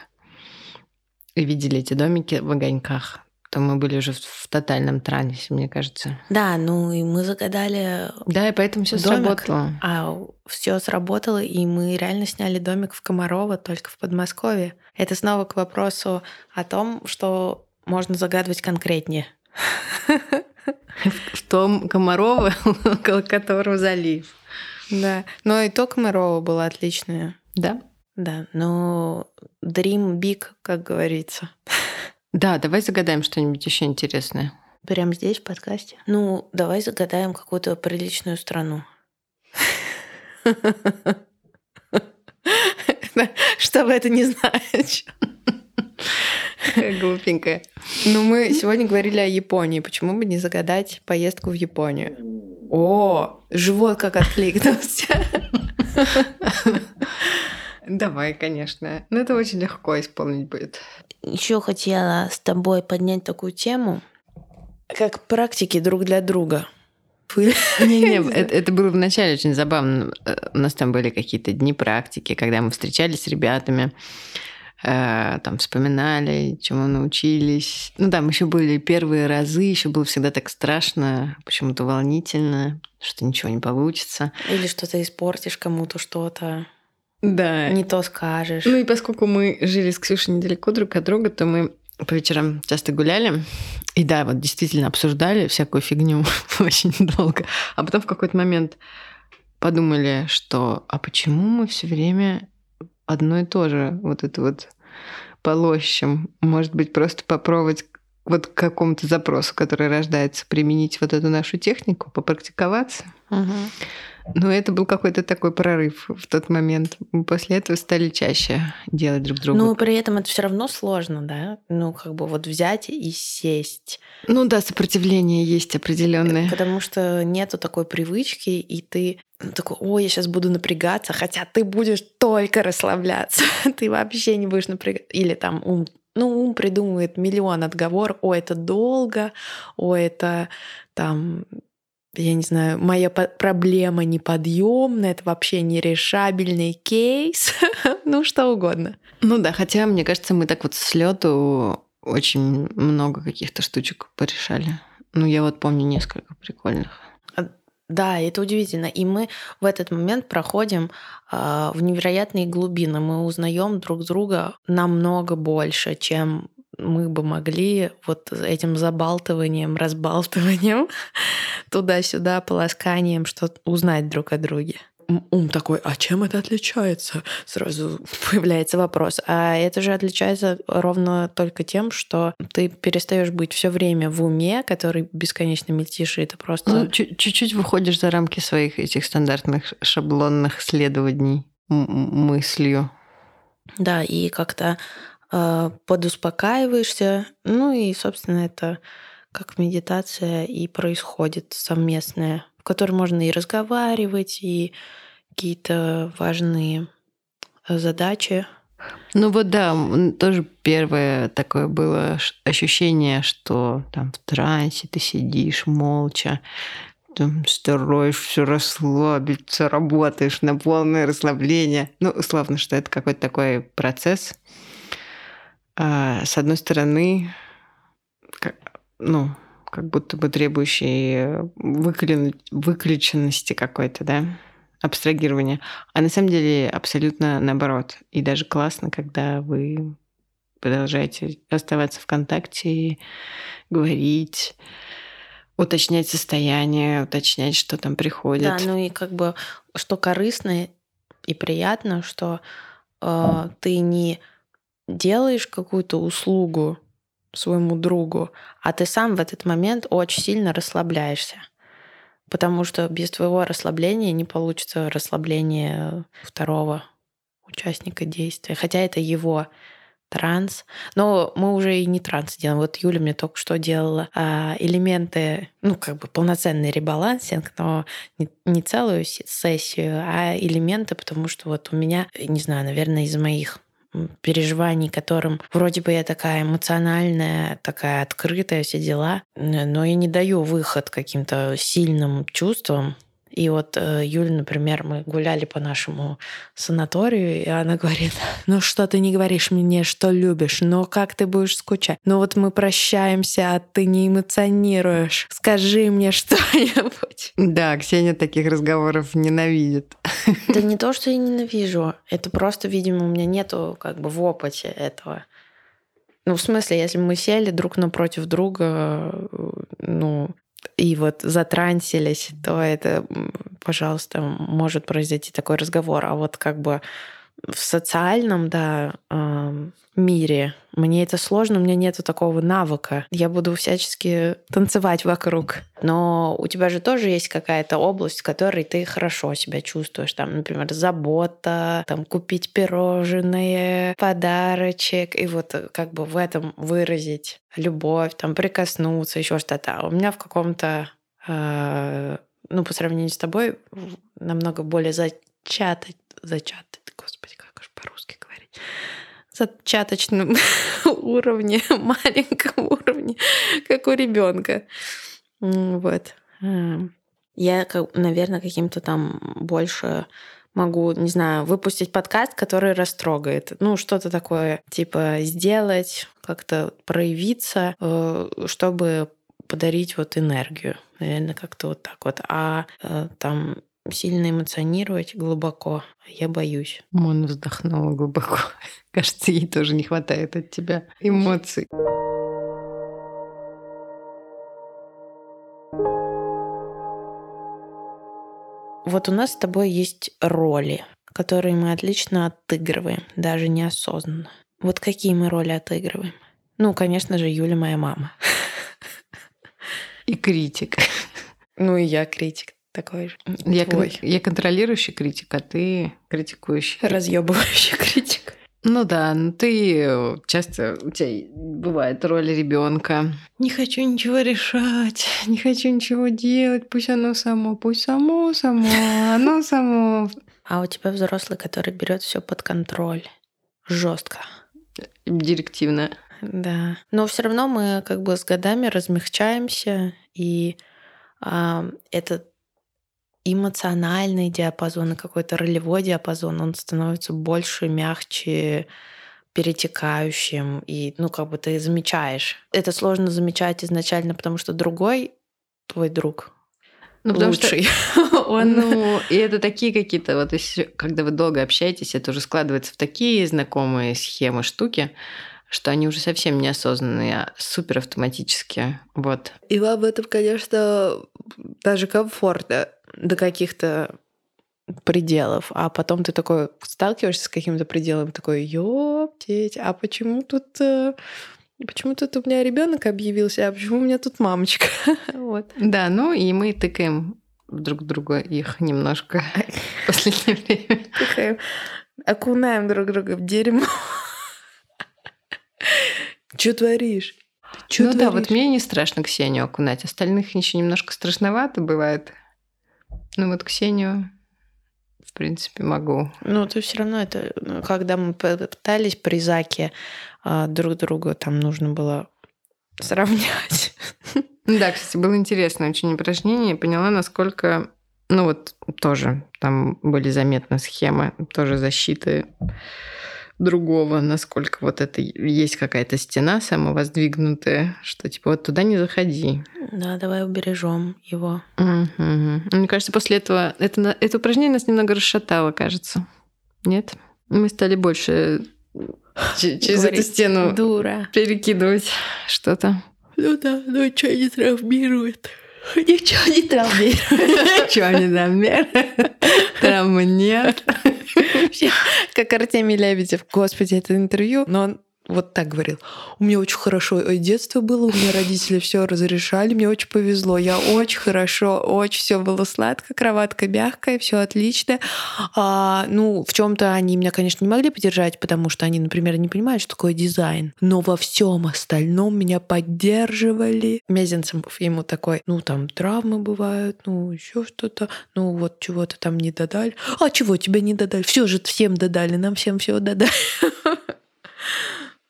и видели эти домики в огоньках, то мы были уже в тотальном трансе, мне кажется. Да, ну и мы загадали. Да, и поэтому все сработало. А все сработало, и мы реально сняли домик в Комарово, только в Подмосковье. Это снова к вопросу о том, что можно загадывать конкретнее. В том Комарово, около которого залив. Да, но и то Комарово было отличное. Да? Да, но dream big, как говорится. Да, давай загадаем что-нибудь еще интересное. Прямо здесь, в подкасте? Ну, давай загадаем какую-то приличную страну. Что бы это ни значило. Глупенькая. Ну, мы сегодня говорили о Японии. Почему бы не загадать поездку в Японию? О, живот как откликнулся. Давай, конечно. Но это очень легко исполнить будет. Еще хотела с тобой поднять такую тему, как практики друг для друга. Не-не, это, это было вначале очень забавно. У нас там были какие-то дни практики, когда мы встречались с ребятами, там вспоминали, чему научились. Ну да, мы еще были первые разы, еще было всегда так страшно, почему-то волнительно, что ничего не получится. Или что то испортишь кому-то что-то. Да. Не то скажешь. Ну и поскольку мы жили с Ксюшей недалеко друг от друга, то мы по вечерам часто гуляли. И да, вот действительно обсуждали всякую фигню очень долго. А потом в какой-то момент подумали, что а почему мы все время одно и то же вот это вот полощем? Может быть, просто попробовать вот к какому-то запросу, который рождается, применить вот эту нашу технику, попрактиковаться. Угу. Но это был какой-то такой прорыв в тот момент. Мы после этого стали чаще делать друг другу. Ну, при этом это все равно сложно, да? Ну, как бы вот взять и сесть. Ну да, сопротивление есть определенное. Потому что нету такой привычки, и ты такой, ой, я сейчас буду напрягаться, хотя ты будешь только расслабляться, ты вообще не будешь напрягаться. Или там ум ну, ум придумывает миллион отговорок. О, это долго, о, это там я не знаю, моя проблема неподъемная, это вообще нерешабельный кейс, ну что угодно. Ну да, хотя мне кажется, мы так вот с лету очень много каких-то штучек порешали. Ну я вот помню несколько прикольных. А, да, это удивительно. И мы в этот момент проходим э, в невероятные глубины. Мы узнаем друг друга намного больше, чем мы бы могли вот этим забалтыванием, разбалтыванием туда-сюда, полосканием что-то узнать друг о друге. Ум такой, а чем это отличается? Сразу появляется вопрос. А это же отличается ровно только тем, что ты перестаешь быть все время в уме, который бесконечно мельтешит, это просто... Ну, чуть-чуть выходишь за рамки своих этих стандартных шаблонных следований мыслью. Да, и как-то подуспокаиваешься. Ну и, собственно, это как медитация и происходит совместная, в которой можно и разговаривать, и какие-то важные задачи. Ну вот да, тоже первое такое было ощущение, что там в трансе ты сидишь молча, там строишь все расслабиться, работаешь на полное расслабление. Ну, условно, что это какой-то такой процесс, а, с одной стороны, как, ну, как будто бы требующий выключенности какой-то, да, абстрагирования. А на самом деле абсолютно наоборот. И даже классно, когда вы продолжаете оставаться в контакте говорить, уточнять состояние, уточнять, что там приходит. Да, ну и как бы что корыстно и приятно, что э, ты не делаешь какую-то услугу своему другу, а ты сам в этот момент очень сильно расслабляешься. Потому что без твоего расслабления не получится расслабление второго участника действия. Хотя это его транс. Но мы уже и не транс делаем. Вот Юля мне только что делала а, элементы, ну, как бы полноценный ребалансинг, но не, не целую сессию, а элементы, потому что вот у меня, не знаю, наверное, из моих переживаний, которым вроде бы я такая эмоциональная, такая открытая, все дела, но я не даю выход каким-то сильным чувствам, и вот э, Юля, например, мы гуляли по нашему санаторию, и она говорит, ну что ты не говоришь мне, что любишь, но как ты будешь скучать? Ну вот мы прощаемся, а ты не эмоционируешь. Скажи мне что-нибудь. Да, Ксения таких разговоров ненавидит. Это не то, что я ненавижу. Это просто, видимо, у меня нету как бы в опыте этого. Ну, в смысле, если мы сели друг напротив друга, э, ну, и вот затрансились, то это, пожалуйста, может произойти такой разговор. А вот как бы в социальном, да, мире мне это сложно, у меня нет такого навыка. Я буду всячески танцевать вокруг. Но у тебя же тоже есть какая-то область, в которой ты хорошо себя чувствуешь. Там, например, забота, там купить пирожные, подарочек. И вот э, как бы в этом выразить любовь, там прикоснуться, еще что-то. А у меня в каком-то э, ну, по сравнению с тобой, намного более как же по-русски говорить, зачаточном уровне, маленьком уровне, как у ребенка. Вот. Эм, я, наверное, каким-то там больше могу, не знаю, выпустить подкаст, который растрогает. Ну, что-то такое, типа сделать, как-то проявиться, э, чтобы подарить вот энергию. Наверное, как-то вот так вот. А э, там сильно эмоционировать глубоко. Я боюсь. Мон вздохнула глубоко. Кажется, ей тоже не хватает от тебя эмоций. Вот у нас с тобой есть роли, которые мы отлично отыгрываем, даже неосознанно. Вот какие мы роли отыгрываем? Ну, конечно же, Юля моя мама. И критик. Ну и я критик такой же. Я, твой. я контролирующий критик, а ты критикующий. Разъебывающий критик. Ну да, ну ты часто у тебя бывает роль ребенка. Не хочу ничего решать, не хочу ничего делать, пусть оно само, пусть само, само, оно само. А у тебя взрослый, который берет все под контроль. Жестко. Директивно. Да. Но все равно мы как бы с годами размягчаемся, и э, этот эмоциональный диапазон и какой-то ролевой диапазон, он становится больше, мягче, перетекающим, и, ну, как бы ты замечаешь. Это сложно замечать изначально, потому что другой твой друг ну, потому лучший. Что, он... Ну, и это такие какие-то, вот если, когда вы долго общаетесь, это уже складывается в такие знакомые схемы, штуки, что они уже совсем неосознанные, а супер. Вот. И вам в этом, конечно, даже комфортно каких-то пределов, а потом ты такой сталкиваешься с каким-то пределом, такой, ёптеть, а почему тут э, Почему тут у меня ребенок объявился, а почему у меня тут мамочка? вот. Да, ну и мы тыкаем друг друга их немножко в последнее время. Тыкаем. Окунаем друг друга в дерьмо. Что творишь? Чё ну творишь? да, вот мне не страшно Ксению окунать. Остальных еще немножко страшновато бывает. Ну вот Ксению, в принципе, могу. Ну, то все равно это, ну, когда мы пытались при Заке а, друг друга, там нужно было сравнять. Да, кстати, было интересное очень упражнение. Поняла, насколько, ну вот тоже там были заметны схемы тоже защиты другого, насколько вот это есть какая-то стена самовоздвигнутая, что типа вот туда не заходи. Да, давай убережем его. Угу. Мне кажется, после этого это, это упражнение нас немного расшатало, кажется. Нет? Мы стали больше через эту стену дура. перекидывать что-то. Ну да, но что не травмирует. Ничего не травмирует. Ничего не травмирует. Травмы нет. Как Артемий Лебедев. Господи, это интервью, но он вот так говорил. У меня очень хорошо детство было, у меня родители все разрешали, мне очень повезло, я очень хорошо, очень все было сладко, кроватка мягкая, все отлично. А, ну, в чем-то они меня, конечно, не могли поддержать, потому что они, например, не понимают, что такое дизайн. Но во всем остальном меня поддерживали. Мезенцев ему такой, ну, там травмы бывают, ну, еще что-то, ну, вот чего-то там не додали. А чего тебе не додали? Все же всем додали, нам всем все додали.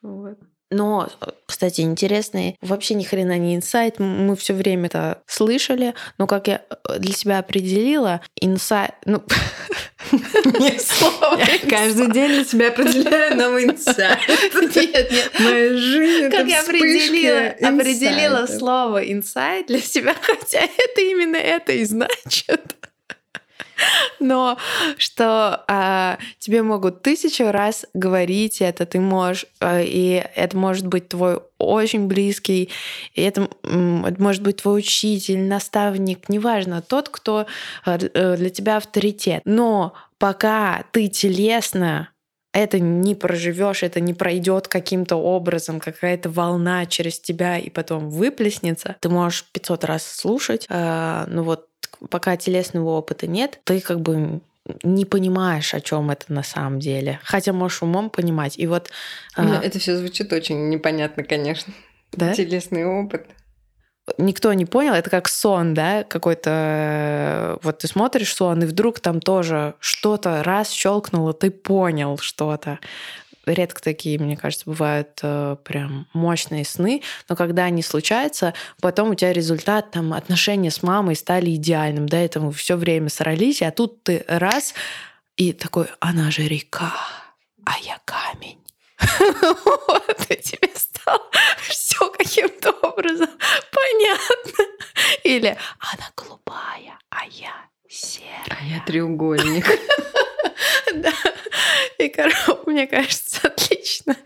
Вот. Но, кстати, интересный, вообще ни хрена не инсайт, мы все время это слышали, но как я э, для себя определила, инсайт, ну, не слово. Я каждый день для себя определяю новый инсайт. Нет, нет. Моя жизнь Как я определила, определила слово инсайт для себя, хотя это именно это и значит но что а, тебе могут тысячу раз говорить это, ты можешь, а, и это может быть твой очень близкий, и это, это может быть твой учитель, наставник, неважно, тот, кто а, э, для тебя авторитет. Но пока ты телесно это не проживешь, это не пройдет каким-то образом, какая-то волна через тебя и потом выплеснется. Ты можешь 500 раз слушать, э, ну вот пока телесного опыта нет, ты как бы не понимаешь, о чем это на самом деле. Хотя можешь умом понимать. И вот... А... Это все звучит очень непонятно, конечно. Да? Телесный опыт. Никто не понял, это как сон, да, какой-то... Вот ты смотришь сон, и вдруг там тоже что-то раз щелкнуло, ты понял что-то редко такие, мне кажется, бывают э, прям мощные сны, но когда они случаются, потом у тебя результат, там, отношения с мамой стали идеальным, до этого все время срались, а тут ты раз, и такой, она же река, а я камень. Вот, и тебе стало все каким-то образом понятно. Или она голубая, а я серая. А я треугольник. Да. И, короче, мне кажется, отлично.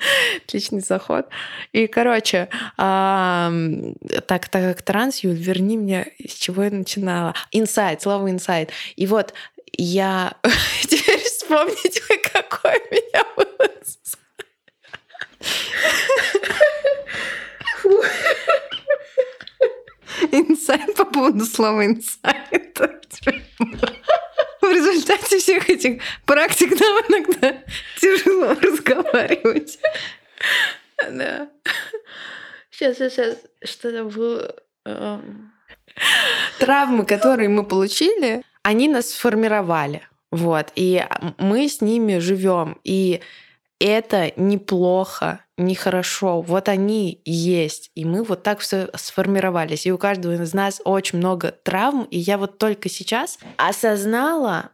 Отличный заход. И, короче, так, так как транс, Юль, верни меня, с чего я начинала. Инсайт, слово инсайт. И вот я теперь вспомнить, какой у меня был Инсайт по поводу слова инсайт. В результате всех этих практик нам иногда тяжело разговаривать. Да. Сейчас, сейчас, что-то было... Эм. Травмы, которые мы получили, они нас сформировали. Вот. И мы с ними живем. И это неплохо, нехорошо. Вот они есть. И мы вот так все сформировались. И у каждого из нас очень много травм. И я вот только сейчас осознала,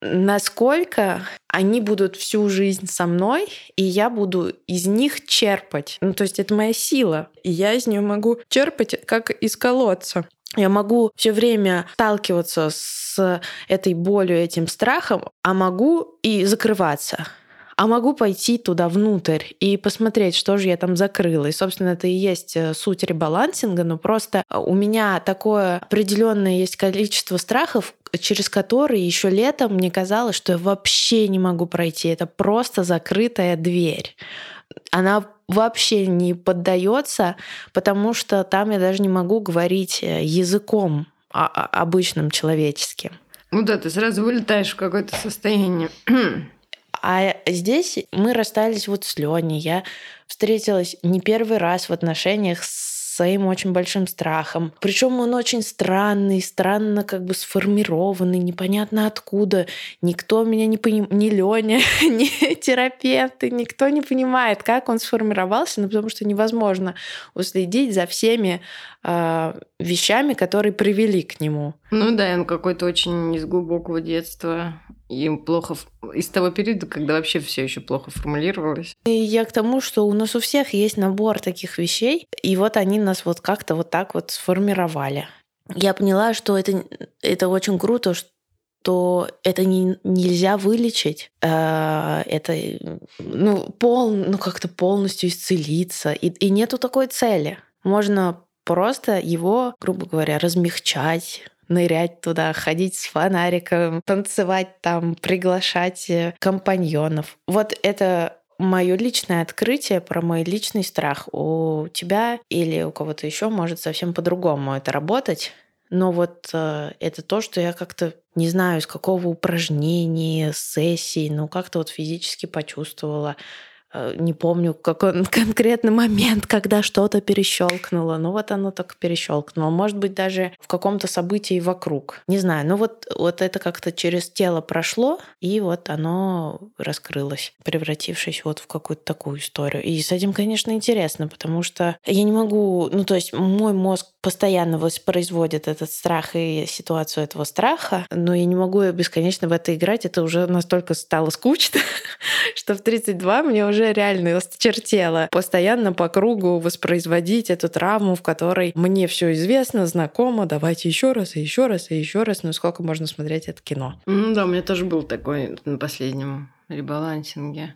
насколько они будут всю жизнь со мной, и я буду из них черпать. Ну, то есть это моя сила. И я из нее могу черпать, как из колодца. Я могу все время сталкиваться с этой болью, этим страхом, а могу и закрываться а могу пойти туда внутрь и посмотреть, что же я там закрыла. И, собственно, это и есть э, суть ребалансинга, но просто э, у меня такое определенное есть количество страхов, через которые еще летом мне казалось, что я вообще не могу пройти. Это просто закрытая дверь. Она вообще не поддается, потому что там я даже не могу говорить э, языком обычным человеческим. Ну да, ты сразу вылетаешь в какое-то состояние. А здесь мы расстались вот с Леней. Я встретилась не первый раз в отношениях с своим очень большим страхом. Причем он очень странный, странно как бы сформированный, непонятно откуда. Никто меня не понимает, ни Леня, ни терапевты, никто не понимает, как он сформировался, ну, потому что невозможно уследить за всеми э, вещами, которые привели к нему. Ну да, он какой-то очень из глубокого детства им плохо из того периода, когда вообще все еще плохо формулировалось. И я к тому, что у нас у всех есть набор таких вещей, и вот они нас вот как-то вот так вот сформировали. Я поняла, что это, это очень круто, что это не, нельзя вылечить, э, это ну, пол, ну как-то полностью исцелиться, и, и нету такой цели. Можно просто его, грубо говоря, размягчать, нырять туда, ходить с фонариком, танцевать там, приглашать э, компаньонов. Вот это мое личное открытие про мой личный страх. У тебя или у кого-то еще может совсем по-другому это работать. Но вот э, это то, что я как-то не знаю, из какого упражнения, сессии, но как-то вот физически почувствовала. Э, не помню какой конкретный момент, когда что-то перещелкнуло. Ну вот оно так перещелкнуло. Может быть, даже в каком-то событии вокруг. Не знаю. Ну вот, вот это как-то через тело прошло, и вот оно раскрылось, превратившись вот в какую-то такую историю. И с этим, конечно, интересно, потому что я не могу... Ну то есть мой мозг постоянно воспроизводит этот страх и ситуацию этого страха, но я не могу бесконечно в это играть. Это уже настолько стало скучно, что в 32 мне уже реально осточертела постоянно по кругу воспроизводить эту травму, в которой мне все известно, знакомо, давайте еще раз, и еще раз, и еще раз. Ну сколько можно смотреть это кино? Ну да, у меня тоже был такой на последнем ребалансинге.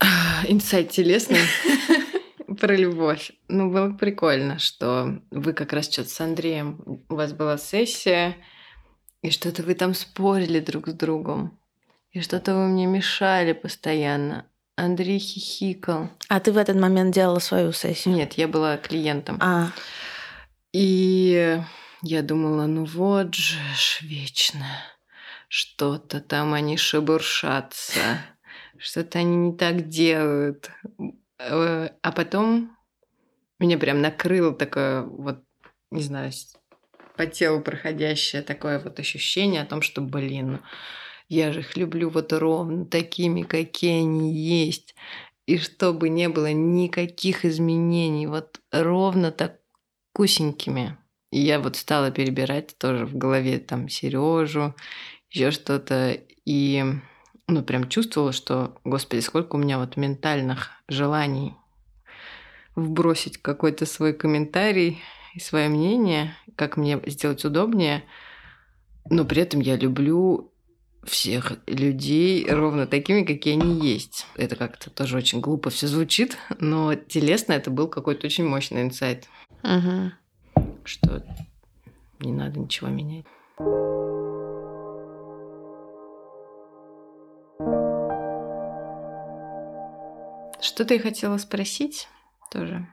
Инсайт телесный про любовь. Ну, было прикольно, что вы как раз что-то с Андреем, у вас была сессия, и что-то вы там спорили друг с другом. И что-то вы мне мешали постоянно. Андрей хихикал. А ты в этот момент делала свою сессию? Нет, я была клиентом. А. И я думала, ну вот же ж вечно. Что-то там они шебуршатся. Что-то они не так делают. Э, а потом меня прям накрыло такое вот, не знаю, по телу проходящее такое вот ощущение о том, что, блин, я же их люблю вот ровно такими, какие они есть. И чтобы не было никаких изменений, вот ровно так кусенькими. И я вот стала перебирать тоже в голове там Сережу, еще что-то. И ну, прям чувствовала, что, господи, сколько у меня вот ментальных желаний вбросить какой-то свой комментарий и свое мнение, как мне сделать удобнее. Но при этом я люблю всех людей ровно такими, какие они есть. Это как-то тоже очень глупо все звучит, но телесно это был какой-то очень мощный инсайт. Угу. Что не надо ничего менять. Что ты хотела спросить тоже?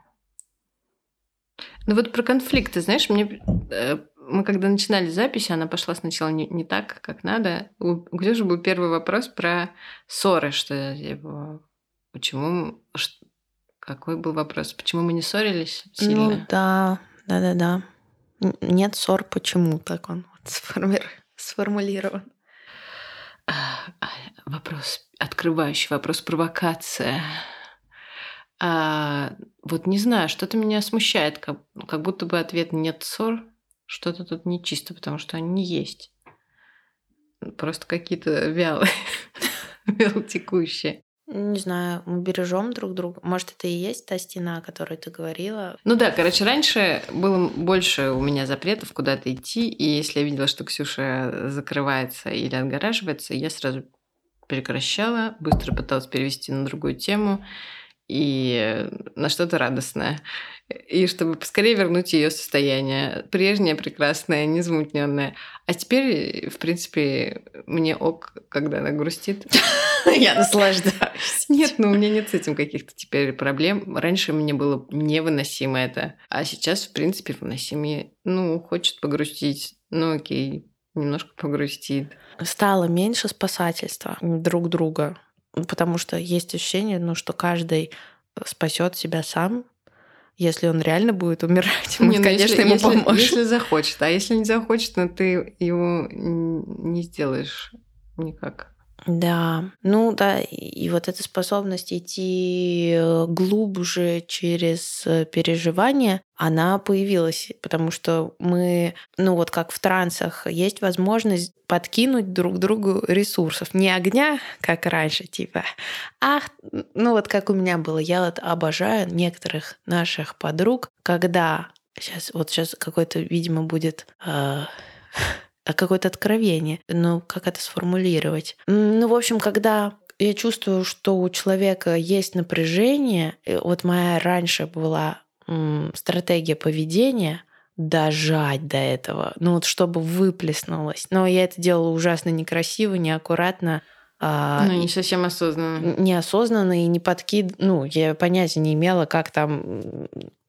Ну вот про конфликты, знаешь, мне э, мы когда начинали запись, она пошла сначала не, не так, как надо. У, у Ксюши был первый вопрос про ссоры, что его... Почему... Что, какой был вопрос? Почему мы не ссорились сильно? Ну да, да-да-да. Нет ссор, почему так он вот сформи... сформулирован? А, а, вопрос, открывающий вопрос, провокация. А, вот не знаю, что-то меня смущает, как, как будто бы ответ «нет ссор», что-то тут нечисто, потому что они не есть. Просто какие-то вялые, вялотекущие. Не знаю, мы бережем друг друга. Может, это и есть та стена, о которой ты говорила? Ну да, короче, раньше было больше у меня запретов куда-то идти, и если я видела, что Ксюша закрывается или отгораживается, я сразу прекращала, быстро пыталась перевести на другую тему и на что-то радостное и чтобы поскорее вернуть ее состояние. Прежнее, прекрасное, незамутненное. А теперь, в принципе, мне ок, когда она грустит. Я наслаждаюсь. Нет, ну у меня нет с этим каких-то теперь проблем. Раньше мне было невыносимо это. А сейчас, в принципе, выносимее. Ну, хочет погрустить. Ну, окей, немножко погрустит. Стало меньше спасательства друг друга. Потому что есть ощущение, ну, что каждый спасет себя сам, если он реально будет умирать, мы, не, ну, конечно, если, ему если, поможем. Если захочет. А если не захочет, то ты его не сделаешь никак. Да, ну да, и вот эта способность идти э, глубже через э, переживания, она появилась, потому что мы, ну вот как в трансах, есть возможность подкинуть друг другу ресурсов. Не огня, как раньше, типа, ах, ну вот как у меня было, я вот обожаю некоторых наших подруг, когда сейчас, вот сейчас какой-то, видимо, будет э, какое-то откровение. Ну, как это сформулировать? Ну, в общем, когда я чувствую, что у человека есть напряжение, вот моя раньше была стратегия поведения дожать до этого, ну вот чтобы выплеснулось. Но я это делала ужасно некрасиво, неаккуратно. а, Ну, не совсем осознанно. неосознанно и не подкид... Ну, я понятия не имела, как там...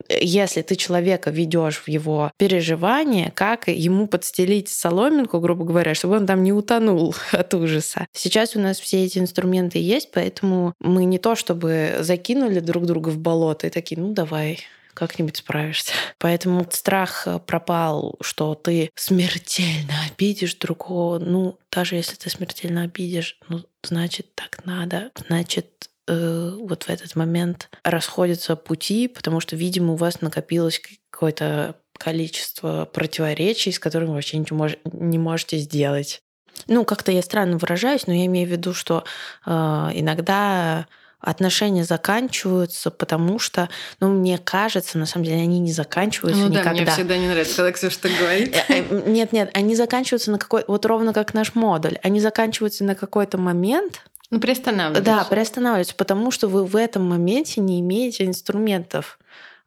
Если ты человека ведешь в его переживания, как ему подстелить соломинку, грубо говоря, чтобы он там не утонул от ужаса. Сейчас у нас все эти инструменты есть, поэтому мы не то чтобы закинули друг друга в болото и такие, ну давай, как-нибудь справишься. Поэтому страх пропал, что ты смертельно обидишь другого. Ну, даже если ты смертельно обидишь, ну, значит, так надо. Значит, э, вот в этот момент расходятся пути, потому что, видимо, у вас накопилось какое-то количество противоречий, с которыми вы вообще ничего мож- не можете сделать. Ну, как-то я странно выражаюсь, но я имею в виду, что э, иногда отношения заканчиваются, потому что, ну, мне кажется, на самом деле, они не заканчиваются Ну да, никогда. мне всегда не нравится, когда Ксюша так говорит. Э, э, Нет, нет, они заканчиваются на какой вот ровно как наш модуль. Они заканчиваются на какой-то момент, Ну, приостанавливайся. да, приостанавливаются, потому что вы в этом моменте не имеете инструментов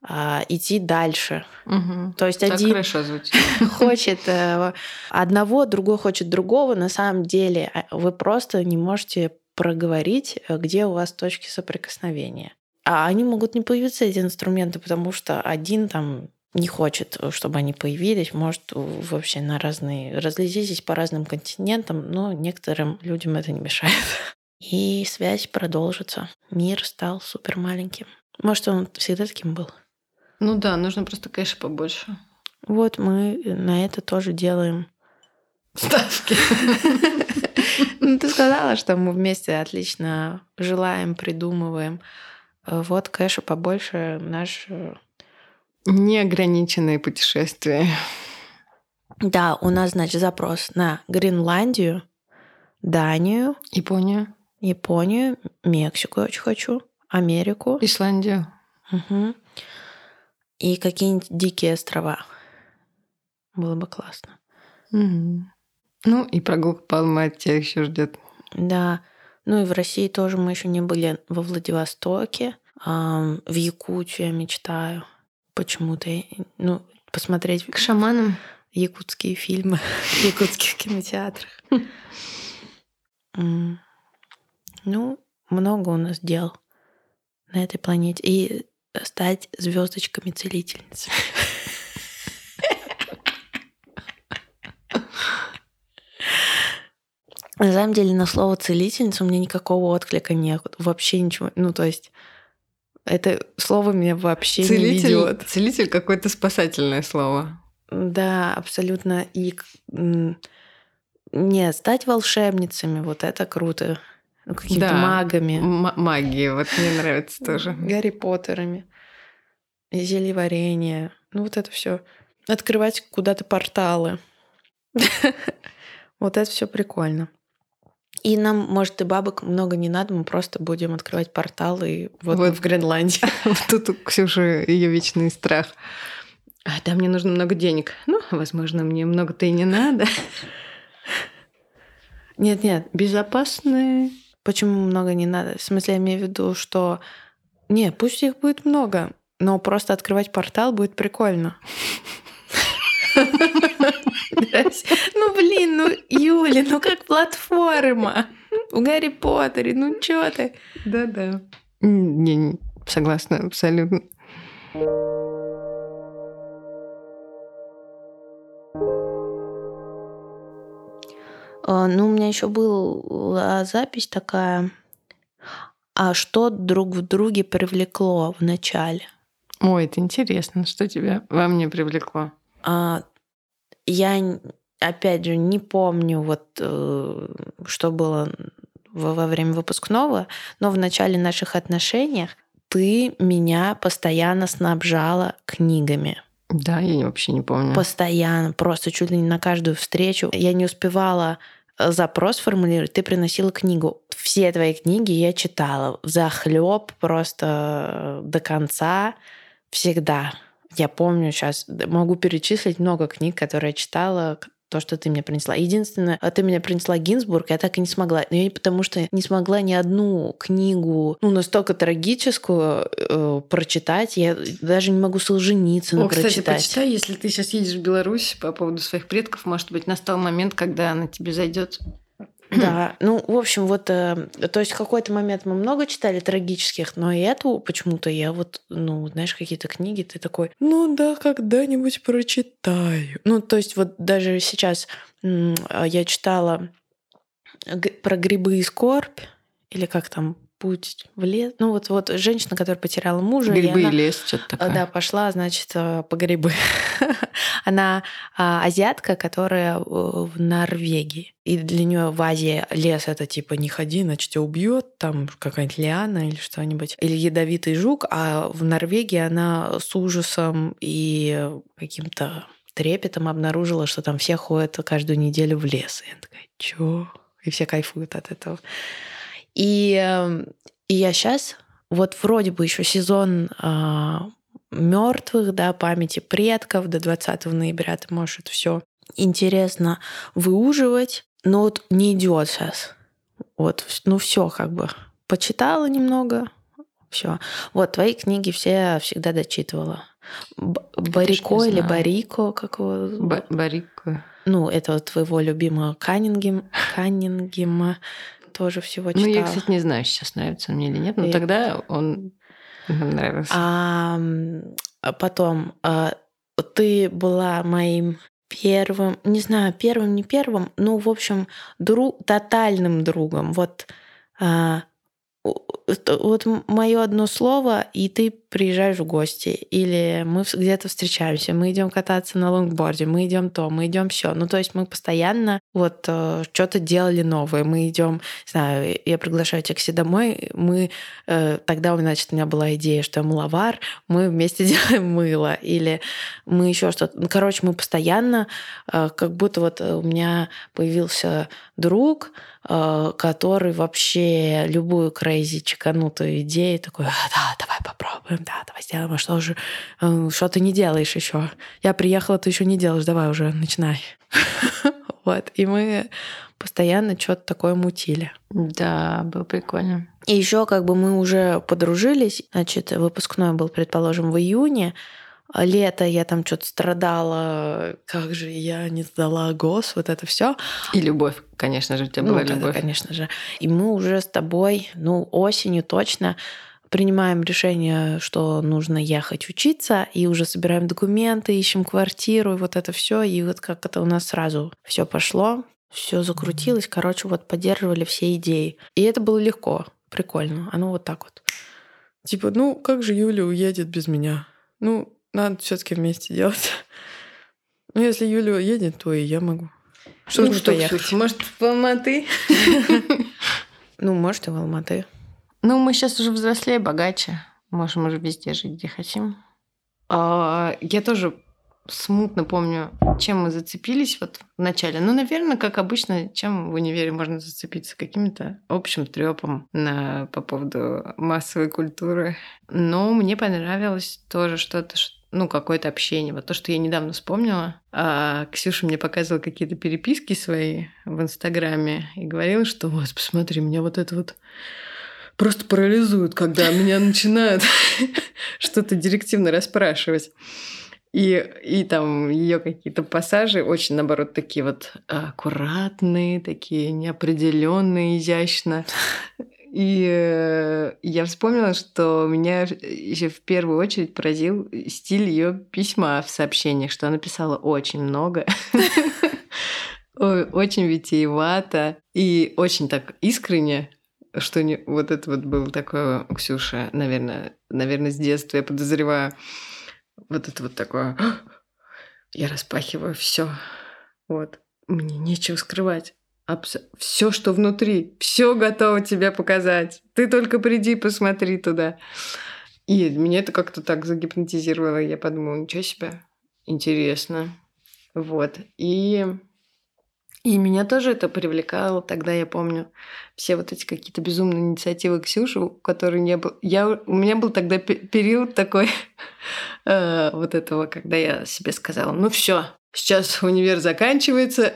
а, идти дальше. Мгм. То есть Так один хочет э, одного, другой хочет другого. На самом деле а, вы просто не можете проговорить, э, где у вас точки соприкосновения. А они могут не появиться, эти инструменты, потому что один там не хочет, чтобы они появились, может вообще на разные... Разлетитесь по разным континентам, но некоторым людям это не мешает. И связь продолжится. Мир стал супер маленьким. Может, он всегда таким был. Ну да, нужно просто кэша побольше. Вот мы на это тоже делаем Ставки. Ну, ты сказала, что мы вместе отлично желаем, придумываем. Э, Вот кэша побольше наш... э, Неограниченные путешествия. Да, у нас, значит, запрос на Гренландию, Данию, Япония, Японию, Мексику я очень хочу, Америку Исландию. мгм, и какие-нибудь дикие острова. Было бы классно. Мгм. Ну и прогулка по Алмате еще ждет. Да. Ну и в России тоже мы еще не были во Владивостоке. Ам, В Якутию я мечтаю. Почему-то. Ну, посмотреть К шаманам. якутские фильмы в якутских кинотеатрах. Ну, много у нас дел на этой планете. И стать звездочками-целительницами. На самом деле на слово целительница у меня никакого отклика нет. Вообще ничего. Ну, то есть это слово меня вообще не Целитель, ведет. целитель какое-то спасательное слово. Да, абсолютно. И нет, стать волшебницами, вот это круто. Ну, какими-то Да. магами, М- магии, вот мне нравится тоже. Гарри Поттерами, зельеварение. Ну, вот это все. Открывать куда-то порталы. Вот это все прикольно. И нам, может, и бабок много не надо, мы просто будем открывать порталы вот, Вот. в Гренландии. Вот Тут у Ксюши ее вечный страх. А, да, мне нужно много денег. Ну, возможно, мне много-то и не надо. Нет-нет, Безопасные. Почему много не надо? В смысле, я имею в виду, что... Не, пусть их будет много, но просто открывать портал будет прикольно. Ну, блин, ну, Юля, ну как платформа? У Гарри Поттере, ну чё ты? Да-да. Не, не, согласна, абсолютно. Ну, у меня еще была запись такая. А что друг в друге привлекло в начале? Ой, это интересно. Что тебя во мне привлекло? А, я, опять же, не помню, вот, э, что было во время выпускного, но в начале наших отношений ты меня постоянно снабжала книгами. Да, я вообще не помню. Постоянно, просто чуть ли не на каждую встречу. Я не успевала э, запрос формулировать, ты приносила книгу. Все твои книги я читала захлеб просто э, до конца всегда. Я помню сейчас, могу перечислить много книг, которые я читала, то, что ты мне принесла. Единственное, а ты мне принесла Гинзбург, я так и не смогла. Но я потому что не смогла ни одну книгу, ну, настолько трагическую э, прочитать. Я даже не могу Солженицына О, кстати, прочитать. почитай, если ты сейчас едешь в Беларусь по поводу своих предков, может быть, настал момент, когда она тебе зайдет. Да, ну, в общем, вот, э, то есть в какой-то момент мы много читали трагических, но эту почему-то я вот, ну, знаешь, какие-то книги, ты такой, ну да, когда-нибудь прочитаю. Ну, то есть вот даже сейчас а, я читала про грибы и скорбь, или как там, путь в лес. Ну, вот, вот женщина, которая потеряла мужа. Грибы и она- лес, что-то а, такое. Да, пошла, значит, э, по грибы. Она а, азиатка, которая э, в Норвегии. И для нее в Азии лес это типа не ходи, иначе тебя убьет, там какая-нибудь лиана или что-нибудь. Или ядовитый жук. А в Норвегии она с ужасом и каким-то трепетом обнаружила, что там все ходят каждую неделю в лес. И она такая, чё? И все кайфуют от этого. И, э, и я сейчас, вот вроде бы еще сезон мертвых, да, памяти предков до 20 ноября ты можешь это все интересно выуживать, но вот не идет сейчас. Вот, ну все как бы почитала немного, все. Вот твои книги все всегда дочитывала. Б- Барико или. Барико, как его? Ба- Барико. Ну, это вот твоего любимого Каннингем, Каннингема тоже всего читала. Ну, я, кстати, не знаю, сейчас нравится он мне или нет, но И- тогда он нравился. А, потом а, ты была моим первым, не знаю, первым, не первым, ну, в общем, дру, тотальным другом. Вот, а, вот мое одно слово, и ты приезжаешь в гости, или мы где-то встречаемся, мы идем кататься на лонгборде, мы идем то, мы идем все. Ну, то есть мы постоянно вот э, что-то делали новое. Мы идем, знаю, я приглашаю тебя к себе домой, мы э, тогда, значит, у меня была идея, что я мыловар, мы вместе делаем мыло, или мы еще что-то. Ну, короче, мы постоянно, э, как будто вот э, у меня появился друг, э, который вообще любую крейзи чеканутую идею такой, «А, да, давай попробуем, да, давай сделаем, а что же, э, что ты не делаешь еще? Я приехала, ты еще не делаешь, давай уже, начинай. Вот, и мы постоянно что-то такое мутили. Да, было прикольно. И еще как бы мы уже подружились, значит, выпускной был, предположим, в июне, лето я там что-то страдала, как же я не сдала ГОС, вот это все. И любовь, конечно же, у тебя Ну, была вот это, любовь. конечно же. И мы уже с тобой, ну, осенью точно принимаем решение, что нужно ехать учиться, и уже собираем документы, ищем квартиру, и вот это все, и вот как это у нас сразу все пошло, все закрутилось, короче, вот поддерживали все идеи. И это было легко, прикольно. Оно вот так вот. Типа, ну, как же Юля уедет без меня? Ну, надо все-таки вместе делать. Ну, если Юля уедет, то и я могу. Что Ну что, поехать? Ксюша, может, в Алматы? Ну, может, и в Алматы. Ну, мы сейчас уже взрослее, богаче. Можем уже везде жить, где хотим. А, Я тоже смутно помню, чем мы зацепились вот в начале. Ну, наверное, как обычно, чем в универе можно зацепиться? Каким-то общим трепом на, по поводу массовой культуры. Но мне понравилось тоже что-то, ш- ну, какое-то общение. Вот то, что я недавно вспомнила. А Ксюша мне показывала какие-то переписки свои в Инстаграме и говорила, что вот, посмотри, меня вот это вот просто парализует, когда меня начинают что-то директивно расспрашивать. И, и там ее какие-то пассажи очень, наоборот, такие вот аккуратные, такие неопределенные, изящно. И э, я вспомнила, что меня еще в первую очередь поразил стиль ее письма в сообщениях, что она писала очень много, очень витиевато и очень так искренне, что не, вот это вот было такое у Ксюши, наверное, наверное, с детства, я подозреваю, вот это вот такое, я распахиваю все, вот, мне нечего скрывать. Все, что внутри, все готово тебе показать. Ты только приди, посмотри туда. И меня это как-то так загипнотизировало. Я подумала, ничего себе, интересно. Вот. И, и меня тоже это привлекало. Тогда я помню все вот эти какие-то безумные инициативы Ксюши, у которой не было... Я, у меня был тогда пе- период такой э, вот этого, когда я себе сказала, ну все, сейчас универ заканчивается.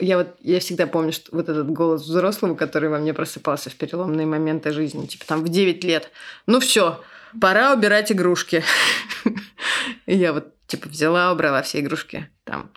Я вот я всегда помню, что вот этот голос взрослого, который во мне просыпался в переломные моменты жизни, типа там в 9 лет. Ну все, пора убирать игрушки. Я вот типа взяла, убрала все игрушки там.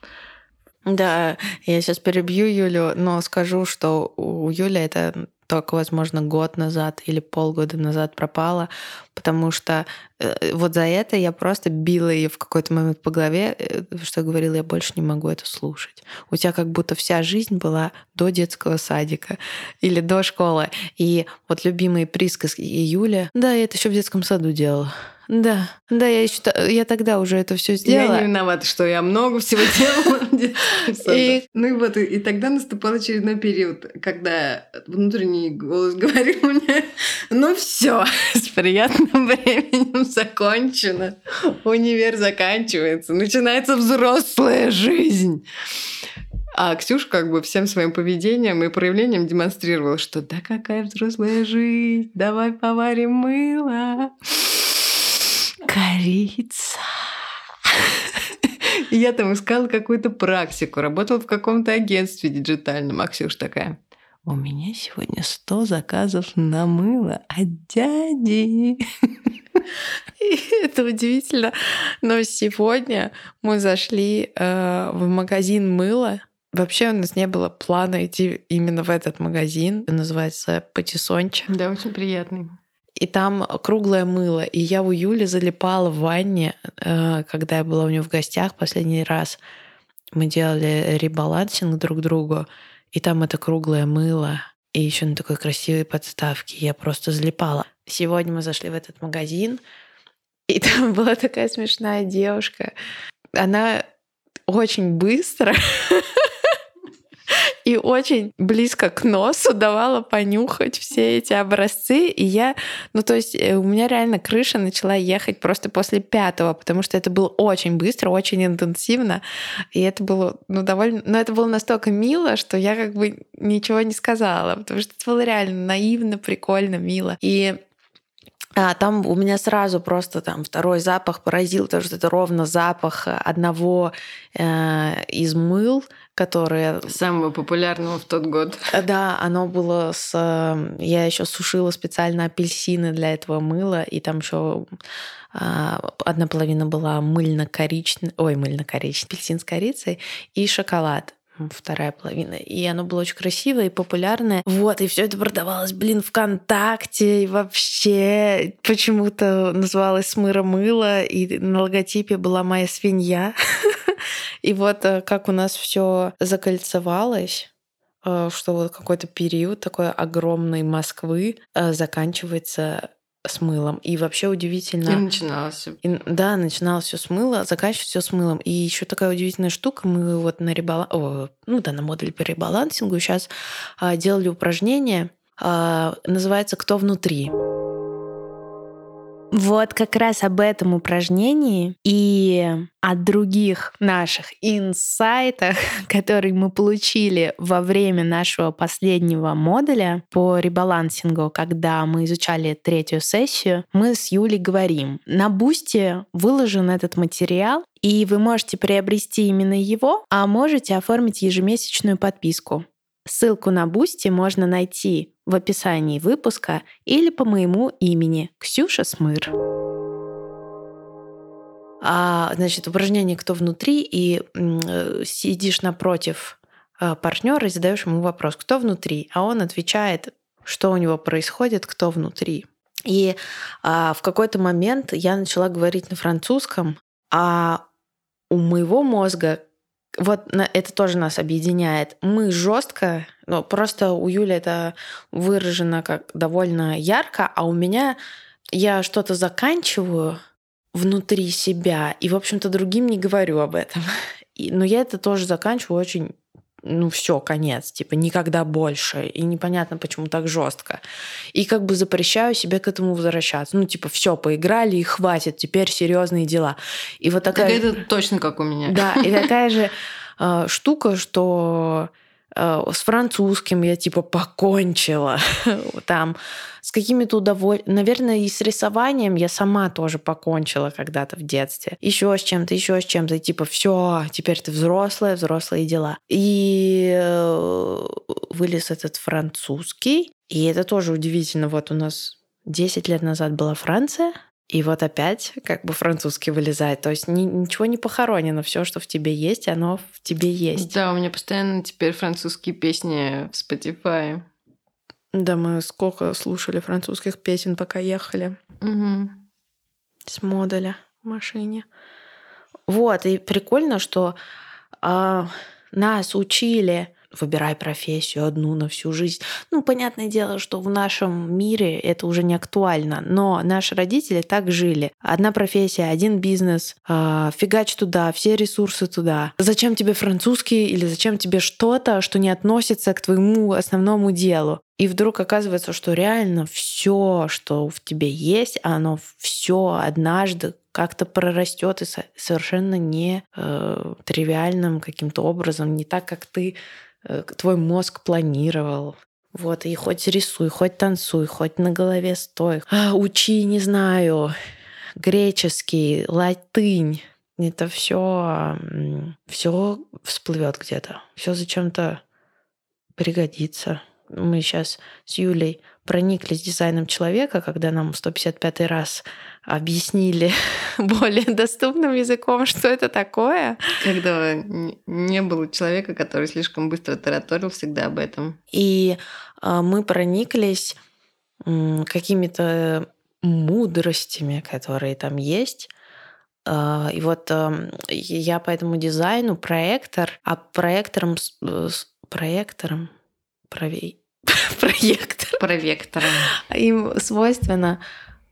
Да, я сейчас перебью Юлю, но скажу, что у Юли это только, возможно, год назад или полгода назад пропала, потому что э, вот за это я просто била ее в какой-то момент по голове, э, что говорила, я больше не могу это слушать. У тебя как будто вся жизнь была до детского садика или до школы. И вот любимые присказки Юля, да, я это еще в детском саду делала. Да, да, я еще я тогда уже это все сделала. Я не виновата, что я много всего делала. И... Ну и вот, и тогда наступал очередной период, когда внутренний голос говорил мне, ну все, с приятным временем закончено, универ заканчивается, начинается взрослая жизнь. А Ксюша как бы всем своим поведением и проявлением демонстрировала, что да какая взрослая жизнь, давай поварим мыло корица. Я там искала какую-то практику, работала в каком-то агентстве диджитальном. А Ксюша такая, у меня сегодня 100 заказов на мыло от дяди. И это удивительно. Но сегодня мы зашли э, в магазин мыла. Вообще у нас не было плана идти именно в этот магазин. Называется Патиссонча. Да, очень приятный и там круглое мыло. И я у Юли залипала в ванне, э, когда я была у нее в гостях последний раз. Мы делали ребалансинг друг другу, и там это круглое мыло, и еще на такой красивой подставке. Я просто залипала. Сегодня мы зашли в этот магазин, и там была такая смешная девушка. Она очень быстро и очень близко к носу давала понюхать все эти образцы. И я, ну то есть э, у меня реально крыша начала ехать просто после пятого, потому что это было очень быстро, очень интенсивно. И это было, ну довольно, но это было настолько мило, что я как бы ничего не сказала, потому что это было реально наивно, прикольно, мило. И а, там у меня сразу просто там второй запах поразил, потому что это ровно запах одного э, из мыл, которые... Самого популярного в тот год. Э, да, оно было с... Эм, я еще сушила специально апельсины для этого мыла, и там еще а, одна половина была мыльно-коричневая, ой, мыльно-коричневая, апельсин с корицей и шоколад вторая половина. И оно было очень красивое и популярное. Вот, и все это продавалось, блин, ВКонтакте. И вообще почему-то называлось «Смыра мыло», и на логотипе была моя свинья. И вот э, как у нас все закольцевалось, э, что вот какой-то период такой огромной Москвы э, заканчивается с мылом. И вообще удивительно. И начиналось. И, да, начиналось все с мыла, заканчивалось все с мылом. И еще такая удивительная штука. Мы вот на ребаланс... ну да, на модуле по ребалансингу сейчас а, делали упражнение. А, называется «Кто внутри?». Вот как раз об этом упражнении и о других наших инсайтах, которые мы получили во время нашего последнего модуля по ребалансингу, когда мы изучали третью сессию, мы с Юлей говорим. На Бусте выложен этот материал, и вы можете приобрести именно его, а можете оформить ежемесячную подписку. Ссылку на Boosty можно найти в описании выпуска или по моему имени Ксюша Смыр. А, значит, упражнение «Кто внутри?» и э, сидишь напротив э, партнера и задаешь ему вопрос «Кто внутри?» А он отвечает, что у него происходит, кто внутри. И а, в какой-то момент я начала говорить на французском, а у моего мозга вот это тоже нас объединяет. Мы жестко, но просто у Юли это выражено как довольно ярко, а у меня я что-то заканчиваю внутри себя, и, в общем-то, другим не говорю об этом. Но я это тоже заканчиваю очень ну все, конец, типа никогда больше, и непонятно, почему так жестко. И как бы запрещаю себе к этому возвращаться. Ну, типа, все, поиграли и хватит, теперь серьезные дела. И вот такая... Так это точно как у меня. Да, и такая же э, штука, что с французским я типа покончила. Там с какими-то удовольствиями. Наверное, и с рисованием я сама тоже покончила когда-то в детстве. Еще с чем-то, еще с чем-то. Типа, все, теперь ты взрослая, взрослые дела. И э, вылез этот французский. И это тоже удивительно. Вот у нас 10 лет назад была Франция, и вот опять как бы французский вылезает. То есть ни, ничего не похоронено. Все, что в тебе есть, оно в тебе есть. Да, у меня постоянно теперь французские песни в Spotify. Да, мы сколько слушали французских песен, пока ехали. Угу. С модуля в машине. Вот, и прикольно, что а, нас учили выбирай профессию одну на всю жизнь. Ну, понятное дело, что в нашем мире это уже не актуально, но наши родители так жили. Одна профессия, один бизнес, э, фигач туда, все ресурсы туда. Зачем тебе французский или зачем тебе что-то, что не относится к твоему основному делу? И вдруг оказывается, что реально все, что в тебе есть, оно все однажды как-то прорастет и совершенно не э, тривиальным каким-то образом, не так, как ты твой мозг планировал. Вот, и хоть рисуй, хоть танцуй, хоть на голове стой. А, учи, не знаю, греческий, латынь. Это все, все всплывет где-то. Все зачем-то пригодится. Мы сейчас с Юлей прониклись дизайном человека, когда нам 155 раз объяснили более доступным языком, что это такое. Когда не было человека, который слишком быстро тараторил всегда об этом. И э, мы прониклись какими-то мудростями, которые там есть. Э, и вот э, я по этому дизайну проектор, а проектором, э, проектором, правей, проектор. Провектором. Им свойственно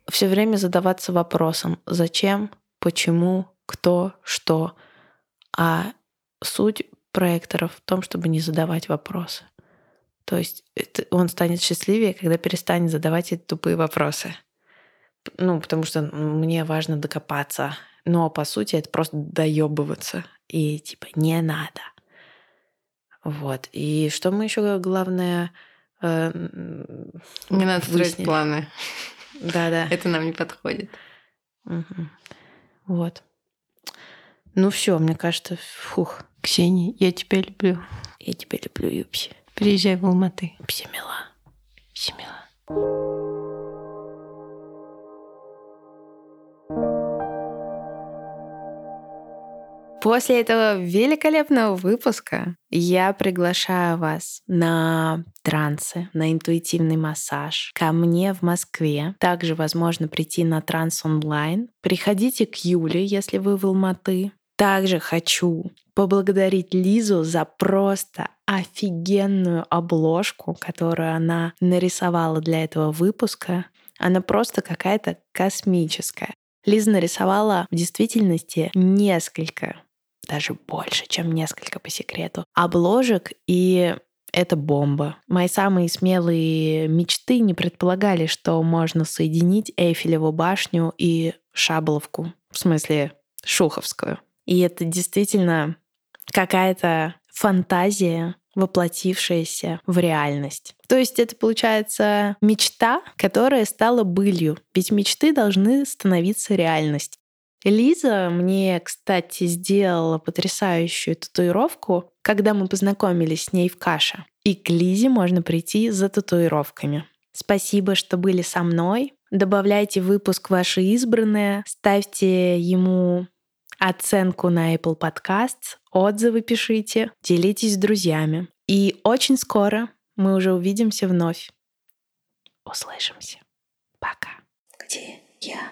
все время задаваться вопросом, зачем, почему, кто, что. А суть проекторов в том, чтобы не задавать вопросы. То есть это, он станет счастливее, когда перестанет задавать эти тупые вопросы. Ну, потому что мне важно докопаться. Но по сути это просто доебываться. И типа не надо. Вот. И что мы еще главное... Э, не надо строить выяснили? Планы. Да-да. Это нам не подходит. Угу. Вот. Ну все, мне кажется, фух. Ксения, я тебя люблю. Я тебя люблю, Юпси. Приезжай в Алматы. Все мила. Мила. После этого великолепного выпуска я приглашаю вас на трансы, на интуитивный массаж ко мне в Москве. Также возможно прийти на транс онлайн. Приходите к Юле, если вы в Алматы. Также хочу поблагодарить Лизу за просто офигенную обложку, которую она нарисовала для этого выпуска. Она просто какая-то космическая. Лиза нарисовала в действительности несколько даже больше, чем несколько по секрету, обложек, и это бомба. Мои самые смелые мечты не предполагали, что можно соединить Эйфелеву башню и Шабловку, в смысле Шуховскую. И это действительно какая-то фантазия, воплотившаяся в реальность. То есть это получается мечта, которая стала былью. Ведь мечты должны становиться реальностью. Лиза мне, кстати, сделала потрясающую татуировку, когда мы познакомились с ней в Каше. И к Лизе можно прийти за татуировками. Спасибо, что были со мной. Добавляйте выпуск ваши избранные, ставьте ему оценку на Apple Podcasts, отзывы пишите, делитесь с друзьями. И очень скоро мы уже увидимся вновь. Услышимся. Пока. Где я?